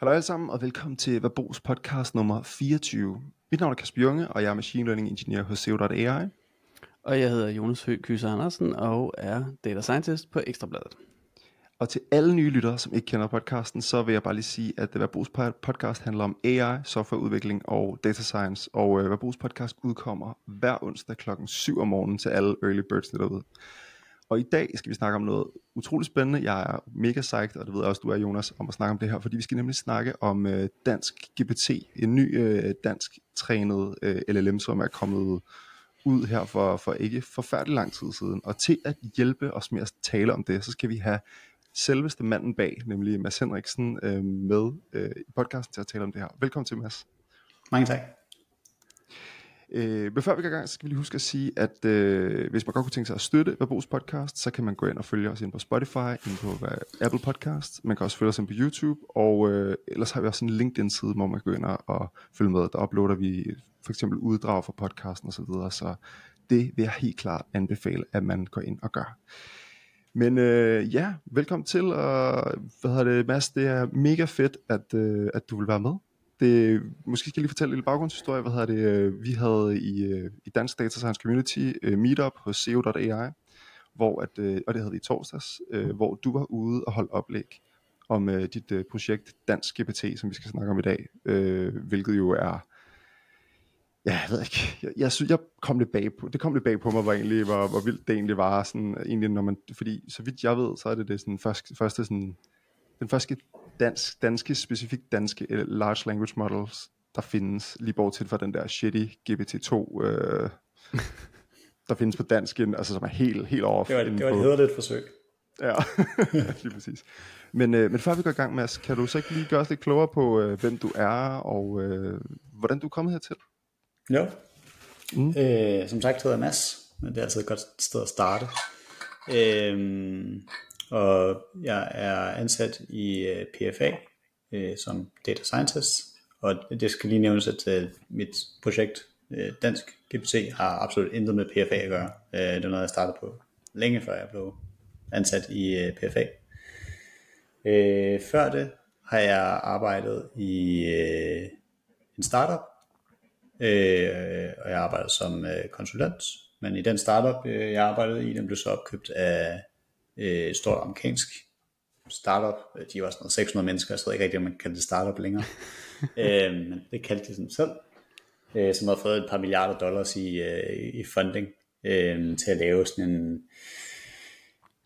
Hallo alle sammen, og velkommen til Verbos podcast nummer 24. Mit navn er Kasper Junge, og jeg er Machine Learning Engineer hos SEO.ai. Og jeg hedder Jonas Høgh Kyse Andersen, og er Data Scientist på Ekstrabladet. Og til alle nye lyttere, som ikke kender podcasten, så vil jeg bare lige sige, at Verbos podcast handler om AI, softwareudvikling og data science. Og uh, Verbos podcast udkommer hver onsdag klokken 7 om morgenen til alle early birds derude. Og i dag skal vi snakke om noget utroligt spændende. Jeg er mega psyched, og det ved jeg også, du er, Jonas, om at snakke om det her, fordi vi skal nemlig snakke om øh, dansk GPT, en ny øh, dansk trænet øh, LLM, som er kommet ud her for, for ikke forfærdelig lang tid siden. Og til at hjælpe os med at tale om det, så skal vi have selveste manden bag, nemlig Mads Henriksen, øh, med øh, i podcasten til at tale om det her. Velkommen til, Mads. Mange tak. Øh, men før vi går i gang, så skal vi lige huske at sige, at øh, hvis man godt kunne tænke sig at støtte Verbos podcast, så kan man gå ind og følge os ind på Spotify, ind på Apple Podcast. Man kan også følge os ind på YouTube, og øh, ellers har vi også en LinkedIn-side, hvor man kan gå ind og følge med. Der uploader vi for eksempel uddrag fra podcasten osv., så, videre, så det vil jeg helt klart anbefale, at man går ind og gør. Men øh, ja, velkommen til, og hvad hedder det, Mads, det er mega fedt, at, øh, at du vil være med det, måske skal jeg lige fortælle en lille baggrundshistorie. Hvad hedder det? Øh, vi havde i, øh, i Dansk Data Science Community uh, meetup hos SEO.ai, hvor at, og det havde vi i torsdags, uh, hvor du var ude og holde oplæg om dit projekt Dansk GPT, som vi skal snakke om i dag, hvilket jo er Ja, jeg ved ikke. Jeg, jeg, synes, jeg kom lidt bag på, det kom lidt bag på mig, hvor, egentlig, hvor, hvor vildt det egentlig var. Sådan, egentlig, når man, fordi så vidt jeg ved, så er det, det sådan, første, første sådan, den første dansk, danske, specifikt danske uh, large language models, der findes, lige bortset fra den der shitty GPT-2, øh, der findes på dansk, altså som er helt, helt off. Det var, det var et hederligt forsøg. Ja, lige præcis. Men, øh, men før vi går i gang, Mads, kan du så ikke lige gøre os lidt klogere på, øh, hvem du er, og øh, hvordan du er kommet hertil? Jo. Mm. Øh, som sagt hedder jeg Mads, men det er altid et godt sted at starte. Øh, og jeg er ansat i øh, PFA øh, som data scientist, og det skal lige nævnes, at øh, mit projekt øh, Dansk GPT har absolut intet med PFA at gøre. Øh, det er noget, jeg startede på længe før jeg blev ansat i øh, PFA. før det har jeg arbejdet i en startup, og jeg arbejdede som konsulent, men i den startup, jeg arbejdede i, den blev så opkøbt af øh, stort amerikansk startup. De var sådan noget 600 mennesker, jeg ved ikke rigtig, om man kan det startup længere. øh, men det kaldte de sådan selv. Øh, som har fået et par milliarder dollars i, øh, i funding øh, til at lave sådan en,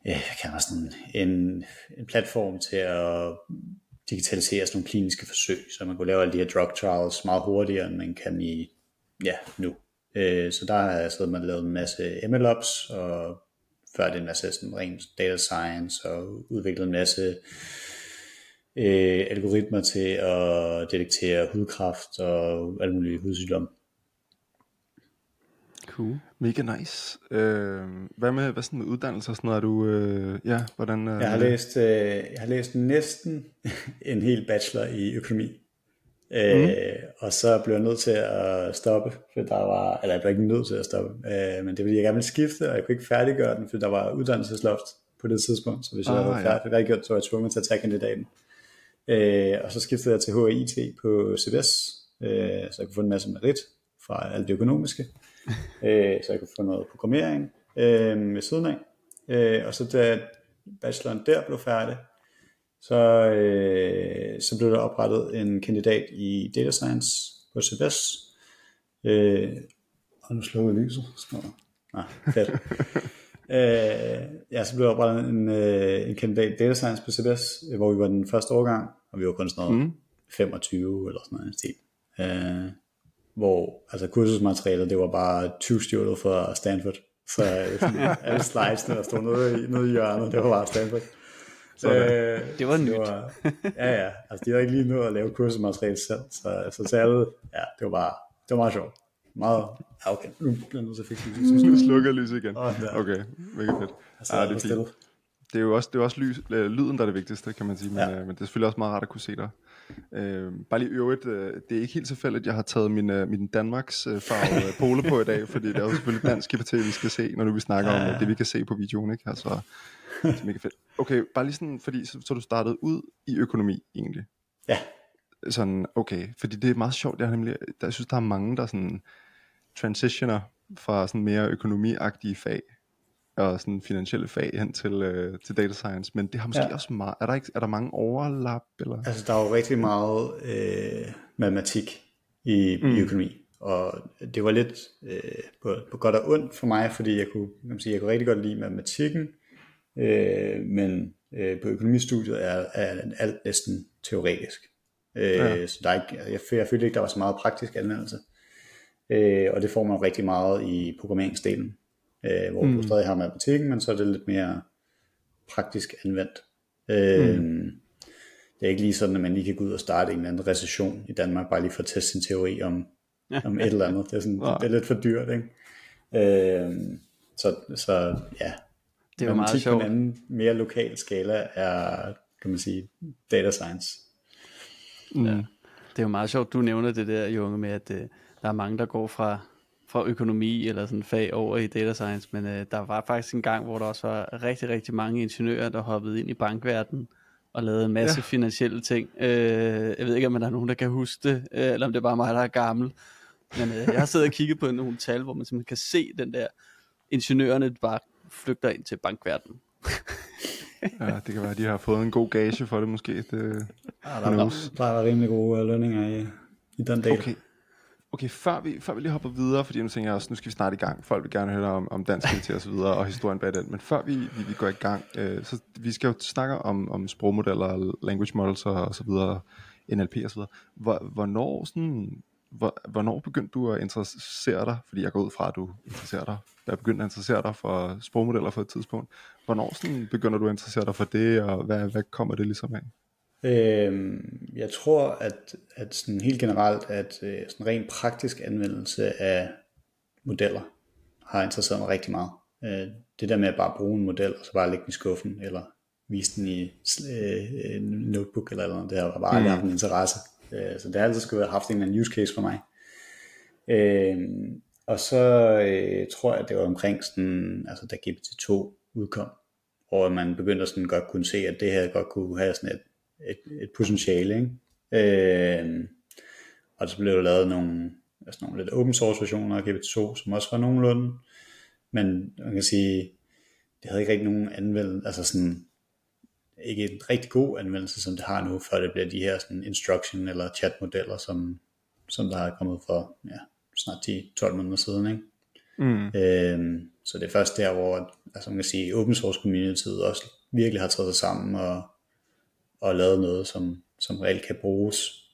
øh, kan man sådan en, en platform til at digitalisere sådan nogle kliniske forsøg, så man kunne lave alle de her drug trials meget hurtigere, end man kan i ja, nu. Øh, så der har siddet med lavet en masse MLOps og før det en masse sådan rent data science og udviklet en masse øh, algoritmer til at detektere hudkræft og alle mulige hudsygdomme. Cool. Mega nice. Øh, hvad med hvad sådan med uddannelse og sådan noget? Er du, øh, ja, hvordan, øh, jeg, har læst, øh, jeg har læst næsten en hel bachelor i økonomi. Øh, mm. Og så blev jeg nødt til at stoppe, for der var, eller jeg blev ikke nødt til at stoppe, øh, men det ville jeg gerne ville skifte, og jeg kunne ikke færdiggøre den, for der var uddannelsesloft på det tidspunkt, så hvis ah, jeg havde ja. færdiggjort, så var jeg tvunget til at tage kandidaten. Øh, og så skiftede jeg til HIT på CBS, øh, så jeg kunne få en masse merit fra alt det økonomiske, øh, så jeg kunne få noget programmering øh, ved siden af. Øh, og så da bacheloren der blev færdig, så, øh, så blev der oprettet en kandidat i Data Science på CBS. Øh, og nu slukker lyset. Nej, fedt. øh, ja, så blev der oprettet en, øh, en kandidat i Data Science på CBS, hvor vi var den første årgang, og vi var kun sådan noget mm. 25 eller sådan noget stil. Øh, hvor altså kursusmaterialet, det var bare 20 stjålet fra Stanford. Så sådan, alle slides, der stod nede i, nede i hjørnet, det var bare Stanford. Øh, det var nyt. Det var, ja, ja. Altså, de havde ikke lige nået at lave kursemateriale selv, så, så til alle, ja, det var bare, det var meget sjovt. Meget, ja, okay. Nu bliver jeg nødt til at fikse lyset. Så slukker lyset igen. Okay, mega fedt. Altså, ja, det, er fint. det er jo også, det er også lys, øh, lyden, der er det vigtigste, kan man sige, men, ja. øh, men det er selvfølgelig også meget rart at kunne se dig. Øh, bare lige øvrigt, øh, det er ikke helt tilfældigt, at jeg har taget min, øh, min Danmarks øh, farve øh, pole på i dag, fordi det er jo selvfølgelig dansk GPT, vi skal se, når nu vi snakker ja. om det, vi kan se på videoen, ikke? Altså, det er mega fedt. Okay, bare lige sådan, fordi så, så du startede ud i økonomi egentlig. Ja. sådan, okay, fordi det er meget sjovt, jeg, nemlig, der, jeg synes, der er mange, der sådan transitioner fra sådan mere økonomiagtige fag, og sådan finansielle fag hen til, øh, til data science, men det har måske ja. også meget, er der, ikke, er der mange overlap? Eller? Altså der er jo rigtig meget øh, matematik i, mm. i økonomi, og det var lidt øh, på, på godt og ondt for mig, fordi jeg kunne, jeg, sige, jeg kunne rigtig godt lide matematikken, øh, men øh, på økonomistudiet er, er alt næsten teoretisk. Øh, ja. Så der er ikke, jeg, jeg følte ikke, der var så meget praktisk anvendelse. Øh, og det får man rigtig meget i programmeringsdelen, øh, hvor mm. du stadig har matematikken, men så er det lidt mere praktisk anvendt. Øh, mm. Det er ikke lige sådan, at man lige kan gå ud og starte en eller anden recession i Danmark, bare lige for at teste sin teori om, om et eller andet. Det er, sådan, ja. det er lidt for dyrt, ikke? Øh, så, så ja, det er jo meget sjovt. på en anden, mere lokal skala er, kan man sige, data science. Mm. Ja. Det er jo meget sjovt, du nævner det der, Junge, med at uh, der er mange, der går fra, fra økonomi eller sådan fag over i data science, men uh, der var faktisk en gang, hvor der også var rigtig, rigtig mange ingeniører, der hoppede ind i bankverdenen og lavede en masse ja. finansielle ting. Uh, jeg ved ikke, om der er nogen, der kan huske det, uh, eller om det er bare mig, der er gammel. Men uh, jeg har siddet og kigget på nogle tal, hvor man simpelthen kan se den der ingeniørerne bare flygter ind til bankverdenen. ja, det kan være, at de har fået en god gage for det måske. Det, ja, der, er, der er rimelig gode øh, lønninger i, i den del. Okay, okay før, vi, før vi lige hopper videre, fordi nu tænker jeg også, nu skal vi snart i gang. Folk vil gerne høre om, om dansk IT og så videre, og historien bag den. Men før vi, vi, vi går i gang, øh, så vi skal jo snakke om, om sprogmodeller, language models og, og så videre, NLP og så videre. Hvor, hvornår sådan hvornår begyndte du at interessere dig, fordi jeg går ud fra, at du interesserer dig, er begyndt at interessere dig for sprogmodeller for et tidspunkt. Hvornår sådan begynder du at interessere dig for det, og hvad, hvad kommer det ligesom af? Øhm, jeg tror, at, at sådan helt generelt, at øh, sådan rent praktisk anvendelse af modeller har interesseret mig rigtig meget. Øh, det der med at bare bruge en model, og så bare lægge den i skuffen, eller vise den i øh, en notebook eller noget, det har bare aldrig mm. haft en interesse. Øh, så det har altid skulle have haft en eller anden use case for mig. Øh, og så øh, tror jeg, det var omkring sådan, altså da GPT-2 udkom, hvor man begyndte at sådan godt kunne se, at det her godt kunne have sådan et, et, et potentiale. Ikke? Øh, og så blev der lavet nogle, altså nogle lidt open source versioner af GPT-2, som også var nogenlunde, men man kan sige, det havde ikke rigtig nogen anvendelse, altså sådan, ikke en rigtig god anvendelse, som det har nu, før det bliver de her sådan instruction eller chat modeller, som, som der er kommet for ja, snart 10-12 måneder siden. Ikke? Mm. Øhm, så det er først der, hvor altså man kan sige, open source community også virkelig har taget sig sammen og, og lavet noget, som, som reelt kan bruges.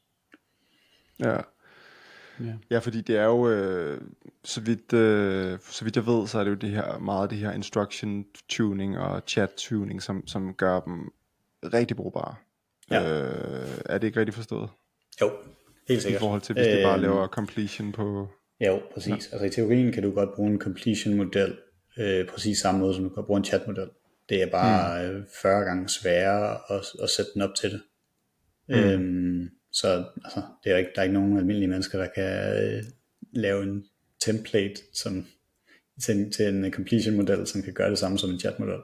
Ja. Ja. ja, fordi det er jo, øh, så, vidt, øh, så vidt jeg ved, så er det jo det her, meget det her instruction tuning og chat tuning, som, som gør dem rigtig brugbare. Ja. Øh, er det ikke rigtigt forstået? Jo, helt sikkert. I forhold til, hvis øh, det bare laver completion på... Jo, præcis. Ja. Altså i teorien kan du godt bruge en completion model øh, præcis samme måde, som du kan bruge en chat model. Det er bare mm. 40 gange sværere at, at sætte den op til det. Mm. Øhm, så altså, det er ikke, der er ikke nogen almindelige mennesker, der kan øh, lave en template som, til, til en completion model, som kan gøre det samme som en chat model.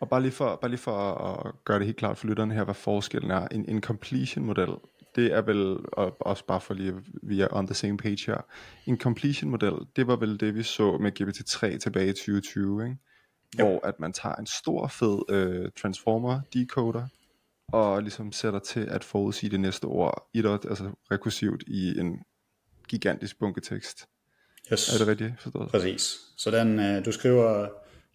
Og bare lige, for, bare lige for at gøre det helt klart for lytterne her, hvad forskellen er. En, en completion model, det er vel, og også bare for lige, vi er on the same page her. En completion model, det var vel det, vi så med GPT-3 tilbage i 2020, ikke? Hvor at man tager en stor fed øh, transformer decoder, og ligesom sætter til at forudsige det næste ord, i det, altså rekursivt i en gigantisk bunke tekst. Yes. Er det rigtigt forstået? Præcis. Så den, øh, du skriver,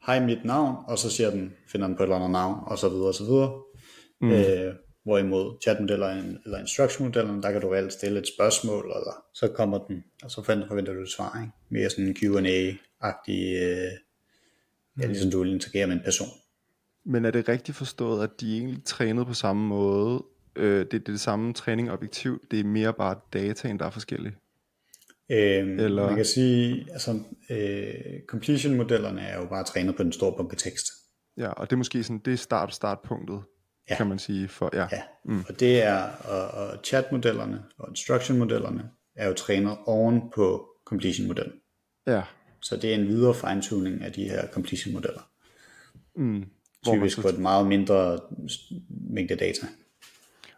hej mit navn, og så siger den, finder den på et eller andet navn, og så videre, og så videre. Mm. Øh, hvorimod chatmodeller eller instruction-modellerne, der kan du reelt stille et spørgsmål, eller så kommer den, og så forventer du et svar, ikke? Mere sådan en Q&A-agtig, øh, mm. ja, ligesom du vil interagere med en person. Men er det rigtigt forstået, at de egentlig trænede på samme måde? Øh, det, det er det samme træning objektivt, det er mere bare dataen, der er forskellige? Øhm, Eller... Man kan sige, altså øh, completion-modellerne er jo bare trænet på den store bunke tekst. Ja, og det er måske sådan, det er start startpunktet, ja. kan man sige. For, ja. ja. Mm. Og det er, og, og chat-modellerne og instruction-modellerne er jo trænet oven på completion-modellen. Ja. Så det er en videre fine-tuning af de her completion-modeller. Mm. Typisk på et meget mindre mængde data.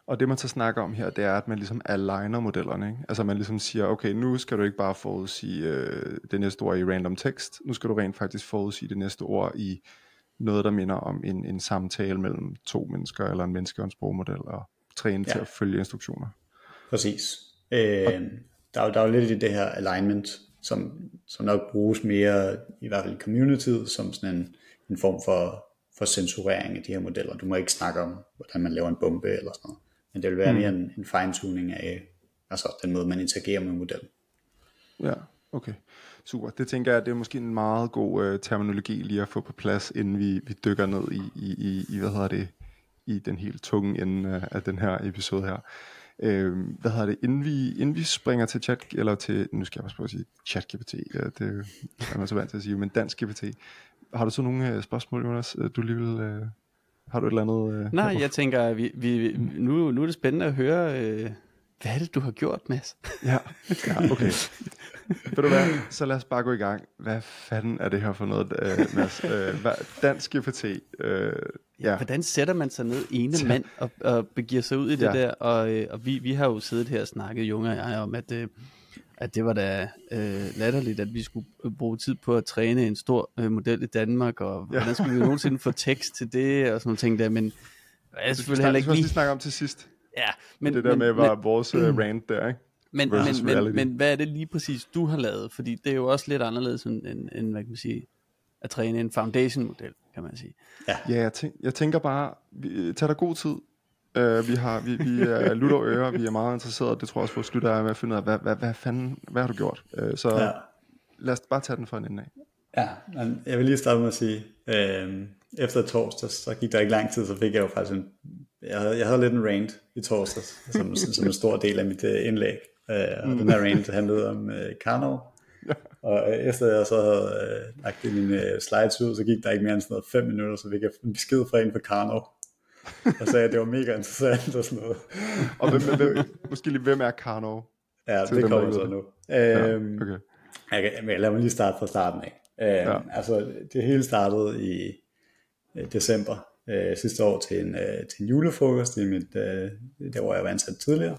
Og det man så snakker om her, det er, at man ligesom aligner modellerne. Ikke? Altså man ligesom siger, okay, nu skal du ikke bare forudsige øh, det næste ord i random tekst, nu skal du rent faktisk forudsige det næste ord i noget, der minder om en, en samtale mellem to mennesker, eller en menneske og en sprogmodel, og træne ja. til at følge instruktioner. Præcis. Øh, der, er, der er jo lidt i det her alignment, som, som nok bruges mere, i hvert fald i communityet, som sådan en, en form for, for censurering af de her modeller. Du må ikke snakke om, hvordan man laver en bombe eller sådan noget. Men det vil være mm. mere en, en fine-tuning af altså den måde, man interagerer med modellen. Ja, okay. Super. Det tænker jeg, det er måske en meget god øh, terminologi lige at få på plads, inden vi, vi dykker ned i, i, i, i, hvad hedder det, i den helt tunge ende af den her episode her. Øh, hvad hedder det, inden vi, inden vi springer til chat, eller til, nu skal jeg også prøve at sige chat-GPT, ja, det er man så vant til at sige, men dansk GPT. Har du så nogle øh, spørgsmål, Jonas, øh, du lige vil, øh, har du et eller andet? Øh, Nej, jeg tænker, vi, vi, nu, nu er det spændende at høre, øh, hvad er det, du har gjort, Mads? ja, ja, okay. Ved du hvad, så lad os bare gå i gang. Hvad fanden er det her for noget, øh, Mads? Øh, hvad, dansk GPT. Øh, ja. Hvordan sætter man sig ned ene mand og, og begiver sig ud i det ja. der? Og, og vi, vi har jo siddet her og snakket, Junge og jeg, om, at, øh, at det var da øh, latterligt, at vi skulle bruge tid på at træne en stor øh, model i Danmark, og ja. hvordan skulle vi nogensinde få tekst til det, og sådan nogle ting der, men jeg er selvfølgelig heller ikke lige... Det snakke om til sidst. Ja, men, det der men, med var men, vores uh, rant der, ikke? Men, men, men, men hvad er det lige præcis, du har lavet? Fordi det er jo også lidt anderledes end, end, end hvad kan man sige, at træne en foundation-model, kan man sige. Ja, ja jeg, tænk, jeg tænker bare, vi, tag dig god tid. Uh, vi har vi, vi er lutter ører, vi er meget interesserede, det tror jeg også vores lytter er med at finde ud af, hvad, hvad, hvad fanden, hvad har du gjort? Uh, så ja. lad os bare tage den for en ende af. Ja, jeg vil lige starte med at sige, øh, efter torsdag, så gik der ikke lang tid, så fik jeg jo faktisk en, jeg havde, jeg havde lidt en rant i torsdag, som, som en stor del af mit indlæg, uh, og mm. den her rant handlede om uh, Karnov, og uh, efter jeg så havde uh, lagt mine slides ud, så gik der ikke mere end sådan noget fem minutter, så fik jeg en besked fra en på Karnov, og sagde, at det var mega interessant og sådan noget. og hvem, hvem, måske lige, hvem er Karnov? Ja, det kommer så nu. Ja, øhm, okay. Jeg, kan, lad mig lige starte fra starten af. Øh, ja. Altså, det hele startede i øh, december øh, sidste år til en, øh, til en julefrokost i mit, øh, der hvor jeg var ansat tidligere.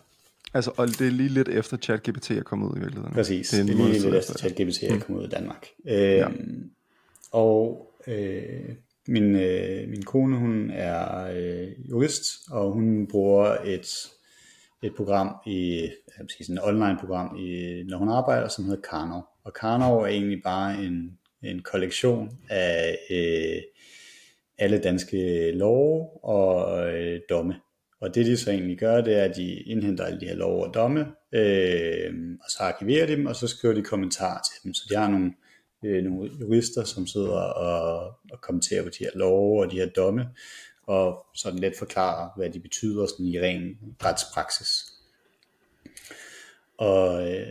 Altså, og det er lige lidt efter ChatGPT er kommet ud i virkeligheden. Præcis, det er, det er lige lidt efter ChatGPT er mm. kommet ud i Danmark. Øh, ja. Og øh, min, øh, min kone, hun er øh, jurist, og hun bruger et, et program i, jeg sige, sådan et online program, i, når hun arbejder, som hedder Karnov. Og Karnov er egentlig bare en en kollektion af øh, alle danske love og øh, domme. Og det de så egentlig gør, det er, at de indhenter alle de her love og domme, øh, og så arkiverer de dem, og så skriver de kommentarer til dem. Så de har nogle, øh, nogle jurister, som sidder og, og kommenterer på de her love og de her domme, og sådan lidt forklarer, hvad de betyder sådan i ren retspraksis. Og øh,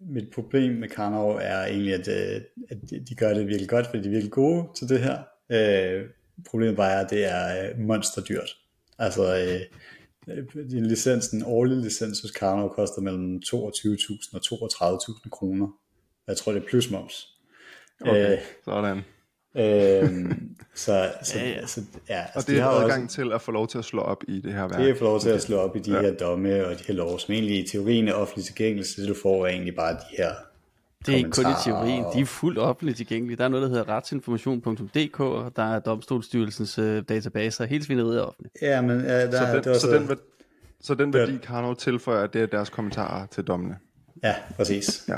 mit problem med Karnov er egentlig, at, øh, at de gør det virkelig godt, fordi de er virkelig gode til det her. Øh, problemet bare er, at det er øh, monsterdyrt. Altså, øh, din licens, en årlig licens hos Karnov koster mellem 22.000 og 32.000 kroner. Jeg tror, det er plus moms. Okay, øh, sådan øhm, så, så, ja, ja. så, ja, altså, og det er de adgang også, til at få lov til at slå op i det her værk. Det er få lov til okay. at slå op i de ja. her domme og de her lov, som egentlig i teorien er offentligt tilgængelige, så det du får er egentlig bare de her det er ikke kun i teorien, de er fuldt offentligt tilgængelige. Der er noget, der hedder retsinformation.dk, og der er domstolsstyrelsens uh, databaser, helt svineriet er offentligt. Ja, men ja, der, så, den, det var så, så, den, så den værdi, Karno tilføjer, det er deres kommentarer til dommene. Ja, præcis. ja.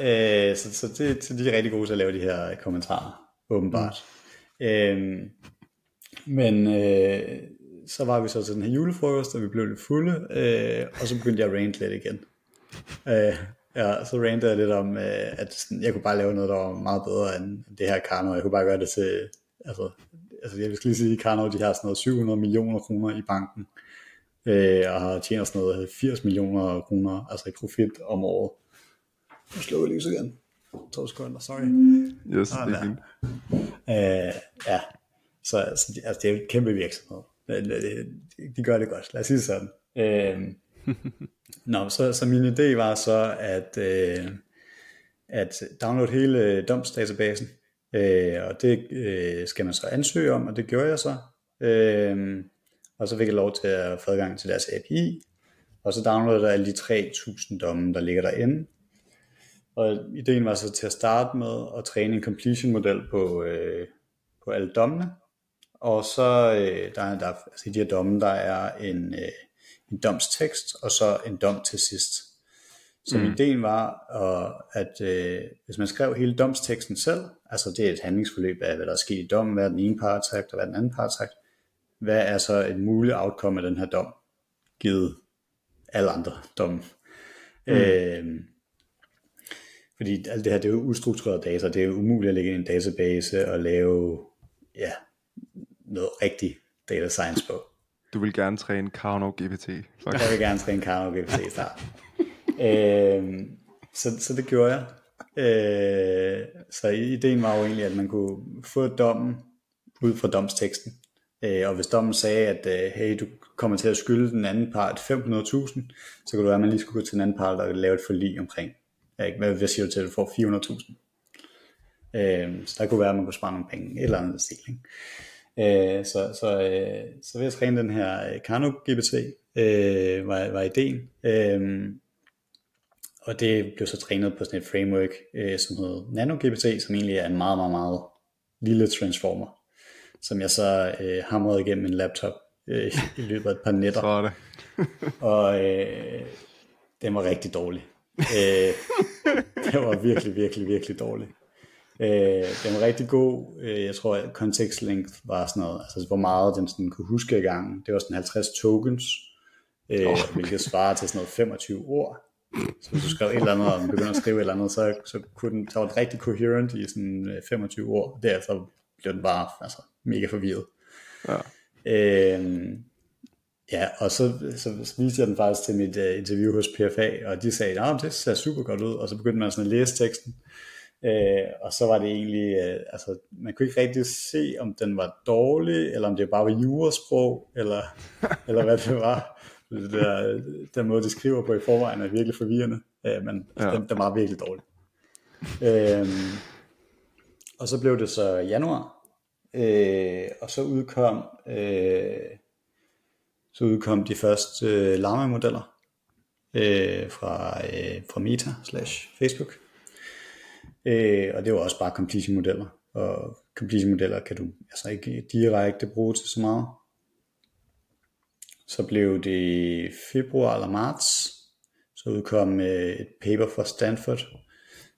Øh, så, så, det, så de er rigtig gode til at lave de her kommentarer åbenbart. Mm. Øh, men øh, så var vi så til den her julefrokost, og vi blev lidt fulde, øh, og så begyndte jeg at rant lidt igen. Øh, ja, så rantede jeg lidt om, øh, at sådan, jeg kunne bare lave noget, der var meget bedre end det her Karno. Jeg kunne bare gøre det til, altså, altså jeg vil lige sige, at Karno, de har sådan noget 700 millioner kroner i banken, øh, og har tjener sådan noget 80 millioner kroner, altså i profit om året. Nu slukker jeg lige igen. To sekunder, sorry. Yes, ah, det er fint. Øh, ja, så altså, altså, det er jo et kæmpe virksomhed. Men det, de gør det godt, lad os sige sådan. Øh, Nå, så, så min idé var så at, øh, at downloade hele domsdatabasen, øh, og det øh, skal man så ansøge om, og det gjorde jeg så. Øh, og så fik jeg lov til at få adgang til deres API, og så downloadede jeg alle de 3000 domme, der ligger derinde. Og ideen var så til at starte med at træne en completion model på, øh, på alle dommene, og så øh, der, er, der, altså i de her domme, der er en, øh, en domstekst, og så en dom til sidst. Så mm. ideen var, at øh, hvis man skrev hele domsteksten selv, altså det er et handlingsforløb af, hvad der er sket i dommen, hvad er den ene part sagt, og hvad er den anden part sagt, hvad er så et muligt outcome af den her dom, givet alle andre domme. Mm. Øh, fordi alt det her, det er jo ustruktureret data, det er jo umuligt at lægge i en database og lave ja, noget rigtig data science på. Du vil gerne træne Carnot GPT. Fuck. Jeg vil gerne træne Carnot GPT i start. øh, så, så det gjorde jeg. Øh, så ideen var jo egentlig, at man kunne få dommen ud fra domsteksten. Øh, og hvis dommen sagde, at øh, hey, du kommer til at skylde den anden part 500.000, så kunne det være, at man lige skulle gå til den anden part og lave et forlig omkring. Ikke? Hvad, hvad siger du til, at du får 400.000? Øh, så der kunne være, at man kunne spare nogle penge, eller andet stil. Ikke? Øh, så, så, øh, så ved at træne den her øh, Kano GPT, øh, var, var ideen. Øh, og det blev så trænet på sådan et framework, øh, som hedder Nano GPT, som egentlig er en meget, meget, meget lille transformer, som jeg så øh, hamrede igennem en laptop øh, i løbet af et par nætter. Så det. og øh, den var rigtig dårlig. Øh, den var virkelig, virkelig, virkelig dårlig. Øh, den var rigtig god. Øh, jeg tror, at context length var sådan noget, altså hvor meget den sådan kunne huske i gang. Det var sådan 50 tokens, øh, oh, okay. hvilket svarer til sådan noget 25 ord. Så hvis du skrev et eller andet, og begynder at skrive et eller andet, så, så kunne den, så var det rigtig coherent i sådan 25 øh, ord. Derefter blev den bare altså, mega forvirret. Ja. Øh, ja, og så, så viste jeg den faktisk til mit uh, interview hos PFA, og de sagde, at det ser super godt ud, og så begyndte man sådan at læse teksten, Øh, og så var det egentlig, øh, altså man kunne ikke rigtig se, om den var dårlig, eller om det bare var juresprog, eller, eller hvad det var. Det der, den måde, de skriver på i forvejen, er virkelig forvirrende, øh, men ja. den, den var virkelig dårlig. Øh, og så blev det så januar, øh, og så udkom, øh, så udkom de første øh, Lama-modeller øh, fra, øh, fra Meta slash Facebook. Øh, og det var også bare completion modeller. Og completion modeller kan du altså ikke direkte bruge til så meget. Så blev det februar eller marts, så udkom øh, et paper fra Stanford,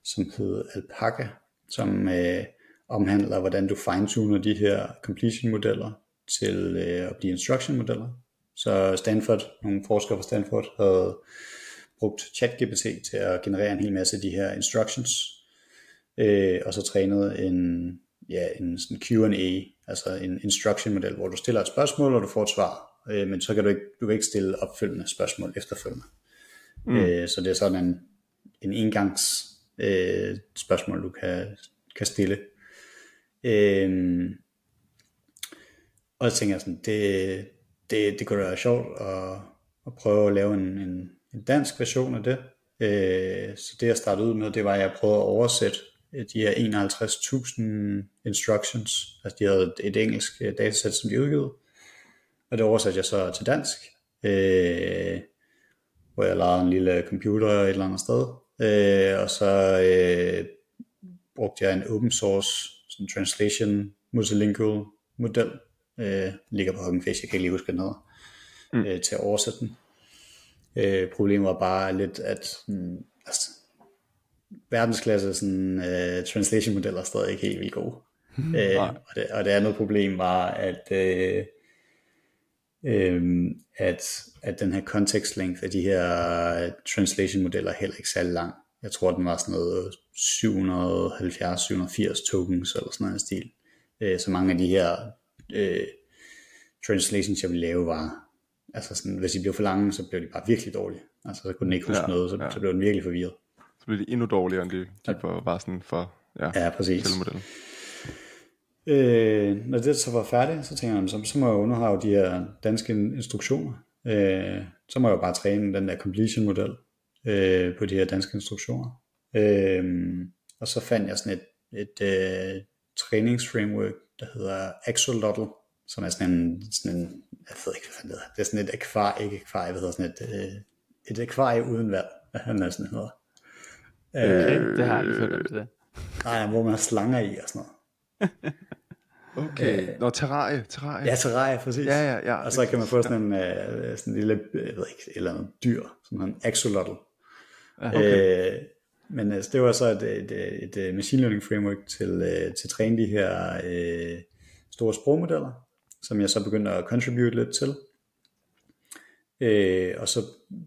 som hed Alpaca, som øh, omhandler, hvordan du fine-tuner de her completion modeller til øh, at blive instruction modeller. Så Stanford, nogle forskere fra Stanford, havde brugt ChatGPT til at generere en hel masse af de her instructions, øh, og så trænet en, ja, en sådan Q&A, altså en instruction model, hvor du stiller et spørgsmål, og du får et svar, øh, men så kan du ikke, du kan ikke stille opfølgende spørgsmål efterfølgende. Mm. Øh, så det er sådan en, en engangs øh, spørgsmål, du kan, kan stille. Øh, og jeg tænker sådan, det, det, det kunne være sjovt at, at prøve at lave en, en, en dansk version af det. Øh, så det jeg startede ud med, det var, at jeg prøvede at oversætte øh, de her 51.000 instructions, altså de havde et, engelsk øh, datasæt, som de udgivet, og det oversatte jeg så til dansk, øh, hvor jeg lavede en lille computer et eller andet sted, øh, og så øh, brugte jeg en open source sådan translation multilingual model, øh, ligger på Hugging Face, jeg kan ikke lige huske, hedder, mm. øh, til at oversætte den. Øh, problemet var bare lidt, at mm, altså, verdensklasse sådan, uh, translation modeller stadig ikke helt vildt gode. Mm, uh, og, det, og det andet problem var, at, uh, um, at, at den her context length af de her translation modeller heller ikke særlig lang. Jeg tror, den var sådan noget 770-780 tokens eller sådan noget stil. Uh, så mange af de her uh, translations, jeg ville lave, var, altså sådan, hvis de blev for lange, så blev de bare virkelig dårlige. Altså så kunne den ikke huske ja, noget, så, ja. så blev den virkelig forvirret så bliver de endnu dårligere, end de, de var bare sådan for ja, ja præcis. modellen. Øh, når det så var færdigt, så tænker jeg, så, så må jeg underhave de her danske instruktioner. Øh, så må jeg jo bare træne den der completion model øh, på de her danske instruktioner. Øh, og så fandt jeg sådan et, et øh, træningsframework, der hedder Axolotl, som er sådan en, sådan en jeg ved ikke, hvad det hedder. Det er sådan et akvarie, ikke akvarie, hvad hedder sådan et, øh, et akvarie uden vand, hvad han er sådan hedder. Okay, øh, det har jeg aldrig hørt det der. Nej, hvor man har slanger i og sådan noget. Okay, øh, Nå, terrarie, terrarie. Ja, terrarie, præcis. Ja, ja, ja. Og så kan man få sådan en, uh, sådan en lille, jeg ved ikke, et eller andet dyr, sådan en axolotl. Okay. Øh, men altså, det var så et, et, et, et machine learning framework til, øh, til at træne de her øh, store sprogmodeller, som jeg så begyndte at contribute lidt til. Øh, og så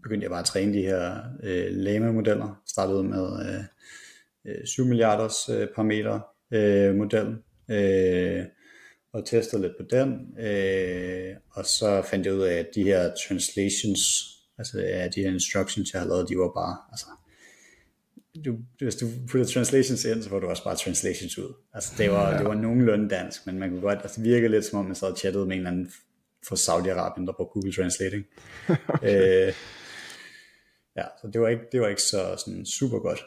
begyndte jeg bare at træne de her øh, lama-modeller. Startede med øh, øh 7 milliarders øh, parameter øh, model. øh, og testede lidt på den, øh, og så fandt jeg ud af, at de her translations, altså de her instructions, jeg havde lavet, de var bare, altså, du, hvis du putter translations ind, så får du også bare translations ud. Altså det var, ja. det var nogenlunde dansk, men man kunne godt, altså det virkede lidt som om, man sad og chattede med en eller anden fra Saudi-Arabien, der brugte Google Translating. okay. øh, ja, så det var ikke, det var ikke så sådan super godt.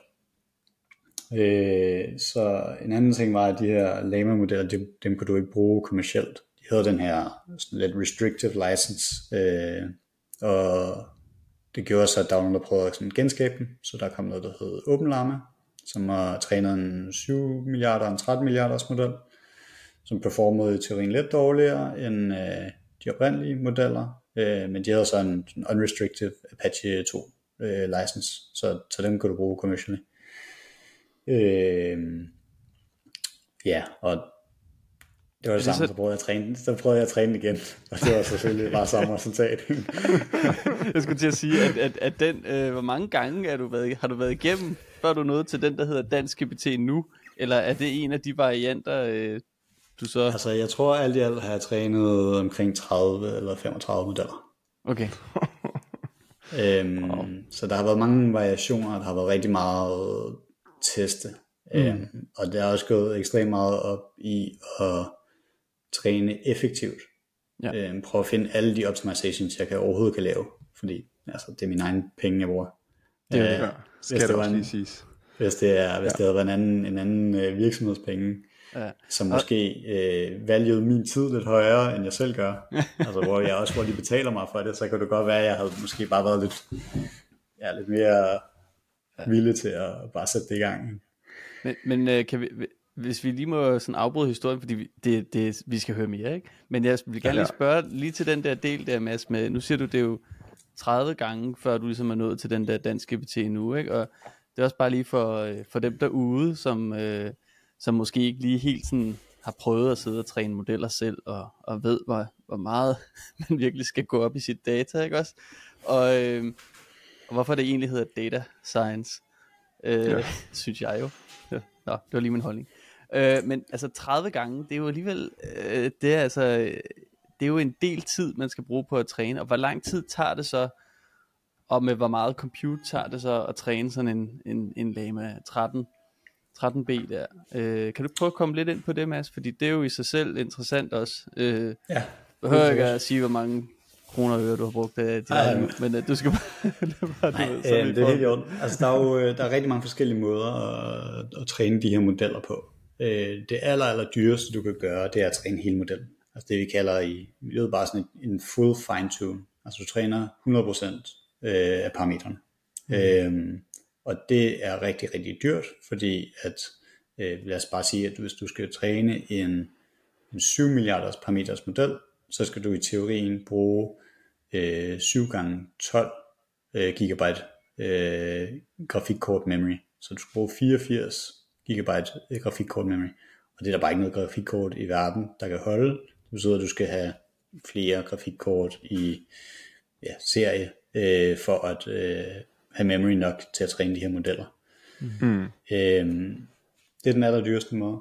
Øh, så en anden ting var, at de her Lama-modeller, dem, dem kunne du ikke bruge kommercielt. De havde den her sådan lidt restrictive license, øh, og det gjorde så, at der var nogen, der prøvede at sådan genskabe den, så der kom noget, der hed OpenLlama, som har trænet en 7 milliarder og en 13 milliarders model, som performede i teorien lidt dårligere end øh, de oprindelige modeller, øh, men de havde så en, en unrestricted Apache 2 øh, license, så, så den kunne du bruge commercially. Øh, ja, og det var det, det samme, så... så prøvede jeg at træne så prøvede jeg at træne igen, og det var selvfølgelig bare samme resultat. jeg skulle til at sige, at, at, at den, øh, hvor mange gange er du været, har du været igennem, før du nåede til den, der hedder Dansk GPT nu, eller er det en af de varianter, øh, du så... Altså, jeg tror alt i alt har jeg trænet omkring 30 eller 35 modeller. Okay. øhm, wow. Så der har været mange variationer, der har været rigtig meget teste. Mm. Øhm, og det er også gået ekstremt meget op i at træne effektivt. Ja. Øhm, prøve at finde alle de optimizations, jeg kan overhovedet kan lave. Fordi altså, det er min egen penge, jeg bruger. Det er øh, det, Skal hvis det, var en, Hvis det, er, hvis ja. det havde været en anden, en anden øh, virksomhedspenge, ja. som måske øh, valuede min tid lidt højere, end jeg selv gør. altså, hvor jeg også, hvor de betaler mig for det, så kan det godt være, at jeg havde måske bare været lidt, ja, lidt mere villig til at bare sætte det i gang. Men, men øh, kan vi, hvis vi lige må sådan afbryde historien, fordi vi, det, det, vi skal høre mere, ikke? Men jeg vil gerne lige spørge lige til den der del der, Mads, med, nu siger du, det jo 30 gange, før du ligesom er nået til den der danske GPT nu, ikke? Og det er også bare lige for, øh, for dem derude, som, øh, som måske ikke lige helt sådan har prøvet at sidde og træne modeller selv, og, og ved, hvor, hvor meget man virkelig skal gå op i sit data, ikke også? Og, øh, og hvorfor det egentlig hedder data science, øh, ja. synes jeg jo. Ja, nå, det var lige min holdning. Øh, men altså 30 gange, det er jo alligevel, øh, det er altså, det er jo en del tid, man skal bruge på at træne, og hvor lang tid tager det så, og med hvor meget compute tager det så at træne sådan en, en, en Lama 13, 13B der. Øh, kan du prøve at komme lidt ind på det, Mads? Fordi det er jo i sig selv interessant også. Øh, ja. Behøver ikke at sige, hvor mange kroner og øre, du har brugt af de Ej, men, men uh, du skal bare... bare Nej, ved, øh, det er helt jorden. Altså, der er jo øh, der er rigtig mange forskellige måder at, at træne de her modeller på. Øh, det aller, aller dyreste, du kan gøre, det er at træne hele modellen. Altså det, vi kalder i miljøet bare sådan en, en full fine-tune. Altså du træner 100% øh, af parametrene. Mm. Øhm, og det er rigtig, rigtig dyrt, fordi at, øh, lad os bare sige, at hvis du skal træne en, en 7 milliarders parameters model, så skal du i teorien bruge øh, 7 gange 12 øh, gigabyte øh, grafikkort memory. Så du skal bruge 84 gigabyte grafikkort memory. Og det er der bare ikke noget grafikkort i verden, der kan holde. Det betyder, at du skal have flere grafikkort i ja, serie, øh, for at øh, have memory nok til at træne de her modeller. Mm. Øhm, det er den allerdyreste måde.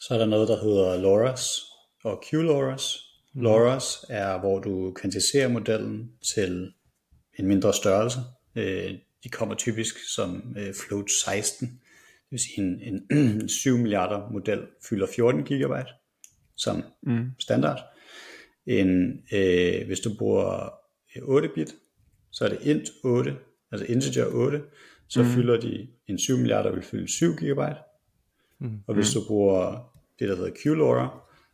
Så er der noget, der hedder LoRa's og QLoRa's, Mm. LoRa's er, hvor du kvantiserer modellen til en mindre størrelse. Øh, de kommer typisk som øh, float 16, det vil sige en, en 7 milliarder model fylder 14 gigabyte som mm. standard. En, øh, hvis du bruger 8 bit, så er det int 8, altså integer 8, så mm. fylder de en 7 milliarder vil fylde 7 gigabyte. Mm. Og hvis du bruger det, der hedder QLoRa,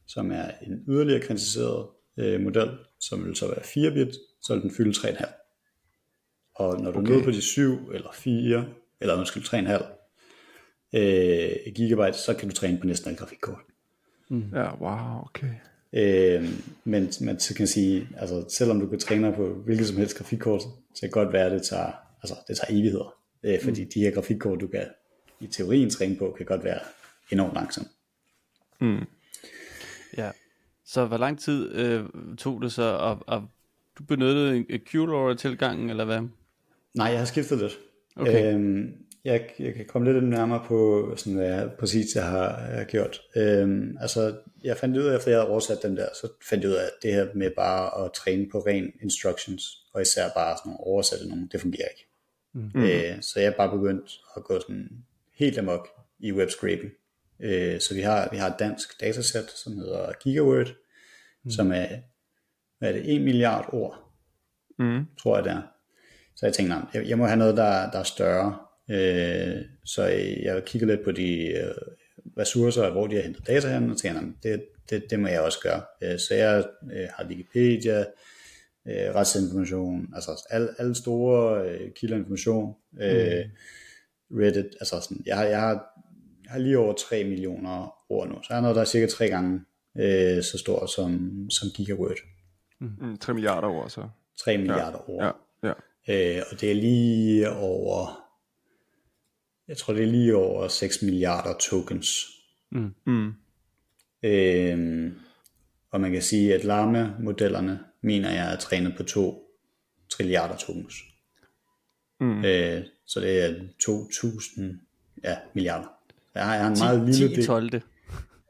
som er en yderligere kvantificeret øh, model, som vil så være 4 bit, så vil den fylde 3,5. Og når du okay. er nede på de 7 eller 4, eller undskyld 3,5 øh, gigabyte, så kan du træne på næsten alle grafikkort. Mm. Ja, wow, okay. Øh, men man kan sige, altså selvom du kan træne på hvilket som helst grafikkort, så kan det godt være, at det tager, altså, det tager evigheder. Øh, fordi mm. de her grafikkort, du kan i teorien træne på, kan godt være enormt langsomt. Mm. Ja, så hvor lang tid øh, tog det så, og, og du benyttede en QLoRa-tilgangen, eller hvad? Nej, jeg har skiftet lidt. Okay. Øhm, jeg, jeg kan komme lidt nærmere på, sådan, hvad jeg præcis jeg har, har gjort. Øhm, altså, jeg fandt ud af, efter jeg havde oversat den der, så fandt jeg ud af, at det her med bare at træne på ren instructions, og især bare sådan nogle oversætte nogle, det fungerer ikke. Mm. Øh, så jeg er bare begyndt at gå sådan helt amok i web scraping. Øh, så vi har, vi har et dansk datasæt, som hedder Gigaword, mm. som er, hvad er det, 1 milliard ord, mm. tror jeg det er. Så jeg tænkte, jeg, jeg må have noget, der, der er større. Øh, så jeg kigger lidt på de øh, ressourcer, hvor de har hentet data hen, og tænker, det, det, det må jeg også gøre. Øh, så jeg øh, har Wikipedia, øh, retsinformation, altså alle, alle store øh, kilder information, øh, mm. Reddit, altså sådan, jeg, har, jeg, har, jeg har lige over 3 millioner ord nu, så jeg har noget, der er cirka tre gange øh, så stort som, som Gigaword. Mm. 3 milliarder ord så. 3 milliarder ja. ord. Ja. Ja. Øh, og det er lige over, jeg tror det er lige over 6 milliarder tokens. Mm. Mm. Øh, og man kan sige, at Lama-modellerne mener jeg er trænet på 2 trilliarder tokens. Mm. Øh, så det er 2000 ja, milliarder. Jeg har, jeg har en 10, meget lille 10 12. Det